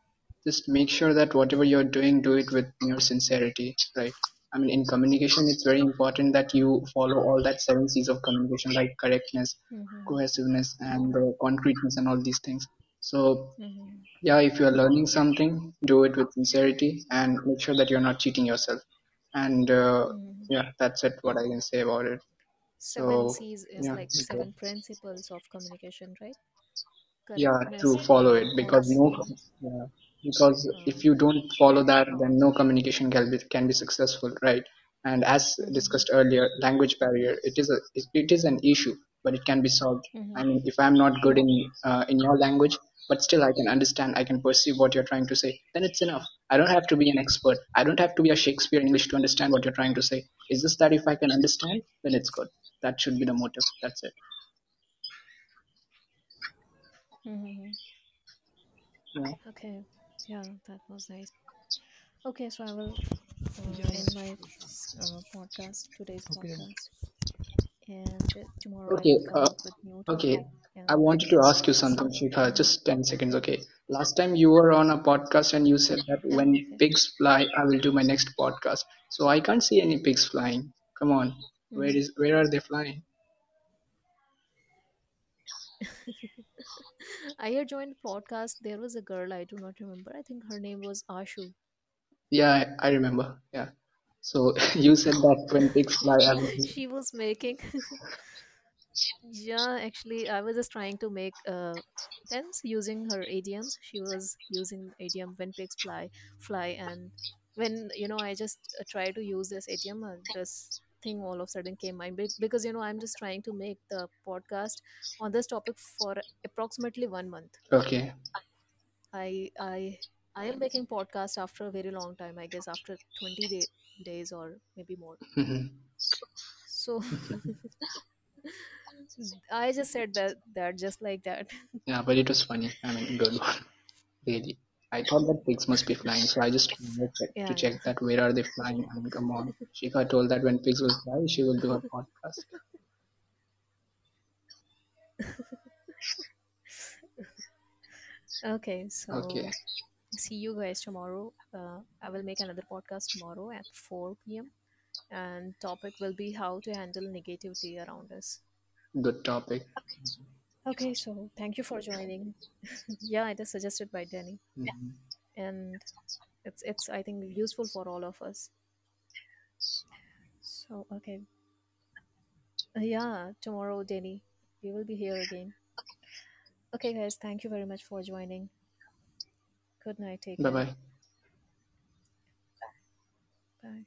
Just make sure that whatever you're doing, do it with your sincerity, right? I mean, in communication, it's very important that you follow all that seven C's of communication, like correctness, Mm-hmm. cohesiveness, and uh, concreteness, and all these things. So, Mm-hmm. yeah, if you're learning something, do it with sincerity and make sure that you're not cheating yourself. And uh, Mm-hmm. yeah, that's it. What I can say about it. Seven So, C's is yeah, like seven principles of communication, right? yeah to follow it because no yeah, because Uh, if you don't follow that then no communication can be can be successful right? And as mm-hmm. discussed earlier language barrier it is a it, is an issue but it can be solved. I Mm-hmm. mean if i'm not good in uh, in your language but still i can understand i can perceive what you're trying to say then it's enough. I don't have to be an expert. I don't have to be a shakespeare english to understand what you're trying to say. It's just that if i can understand then it's good that should be the motive that's it Mm-hmm. yeah Okay. Yeah, that was nice. Okay, so I will uh, Yeah. end my uh, podcast, today's Okay podcast, and uh, tomorrow I okay will come uh, up with new okay topic I wanted to ask you something, Shikha. Just 10 seconds, okay? Last time you were on a podcast and you said that when (laughs) pigs fly, I will do my next podcast. So I can't see any pigs flying. Come on. Where Mm-hmm. where are they flying? (laughs) I had joined podcast. There was a girl I do not remember. I think her name was Ashu. Yeah, I, I remember. Yeah. So (laughs) you said that when pigs fly, I (laughs) she was making yeah actually i was just trying to make uh sense using her idioms she was using idiom when pigs fly fly and when you know i just uh, try to use this idiom uh, this thing all of a sudden came mind because you know i'm just trying to make the podcast on this topic for approximately one month Okay. i i i am making podcast after a very long time i guess after 20 day, days or maybe more hmm so (laughs) i just said that that just like that Yeah, but it was funny. I mean, good one. (laughs) Really. I thought that pigs must be flying, so I just wanted to check, to yeah yeah check that where are they flying. Mean, come on. Shikha told that when pigs will fly, she will do her podcast. (laughs) okay so Okay. see you guys tomorrow uh, i will make another podcast tomorrow at 4 p.m and topic will be how to handle negativity around us Good topic. okay so thank you for joining. (laughs) Yeah it is suggested by denny Mhm. and it's it's i think useful for all of us. So okay. Uh, yeah tomorrow denny we will be here again. Okay guys thank you very much for joining. Good night take Bye care. Bye. bye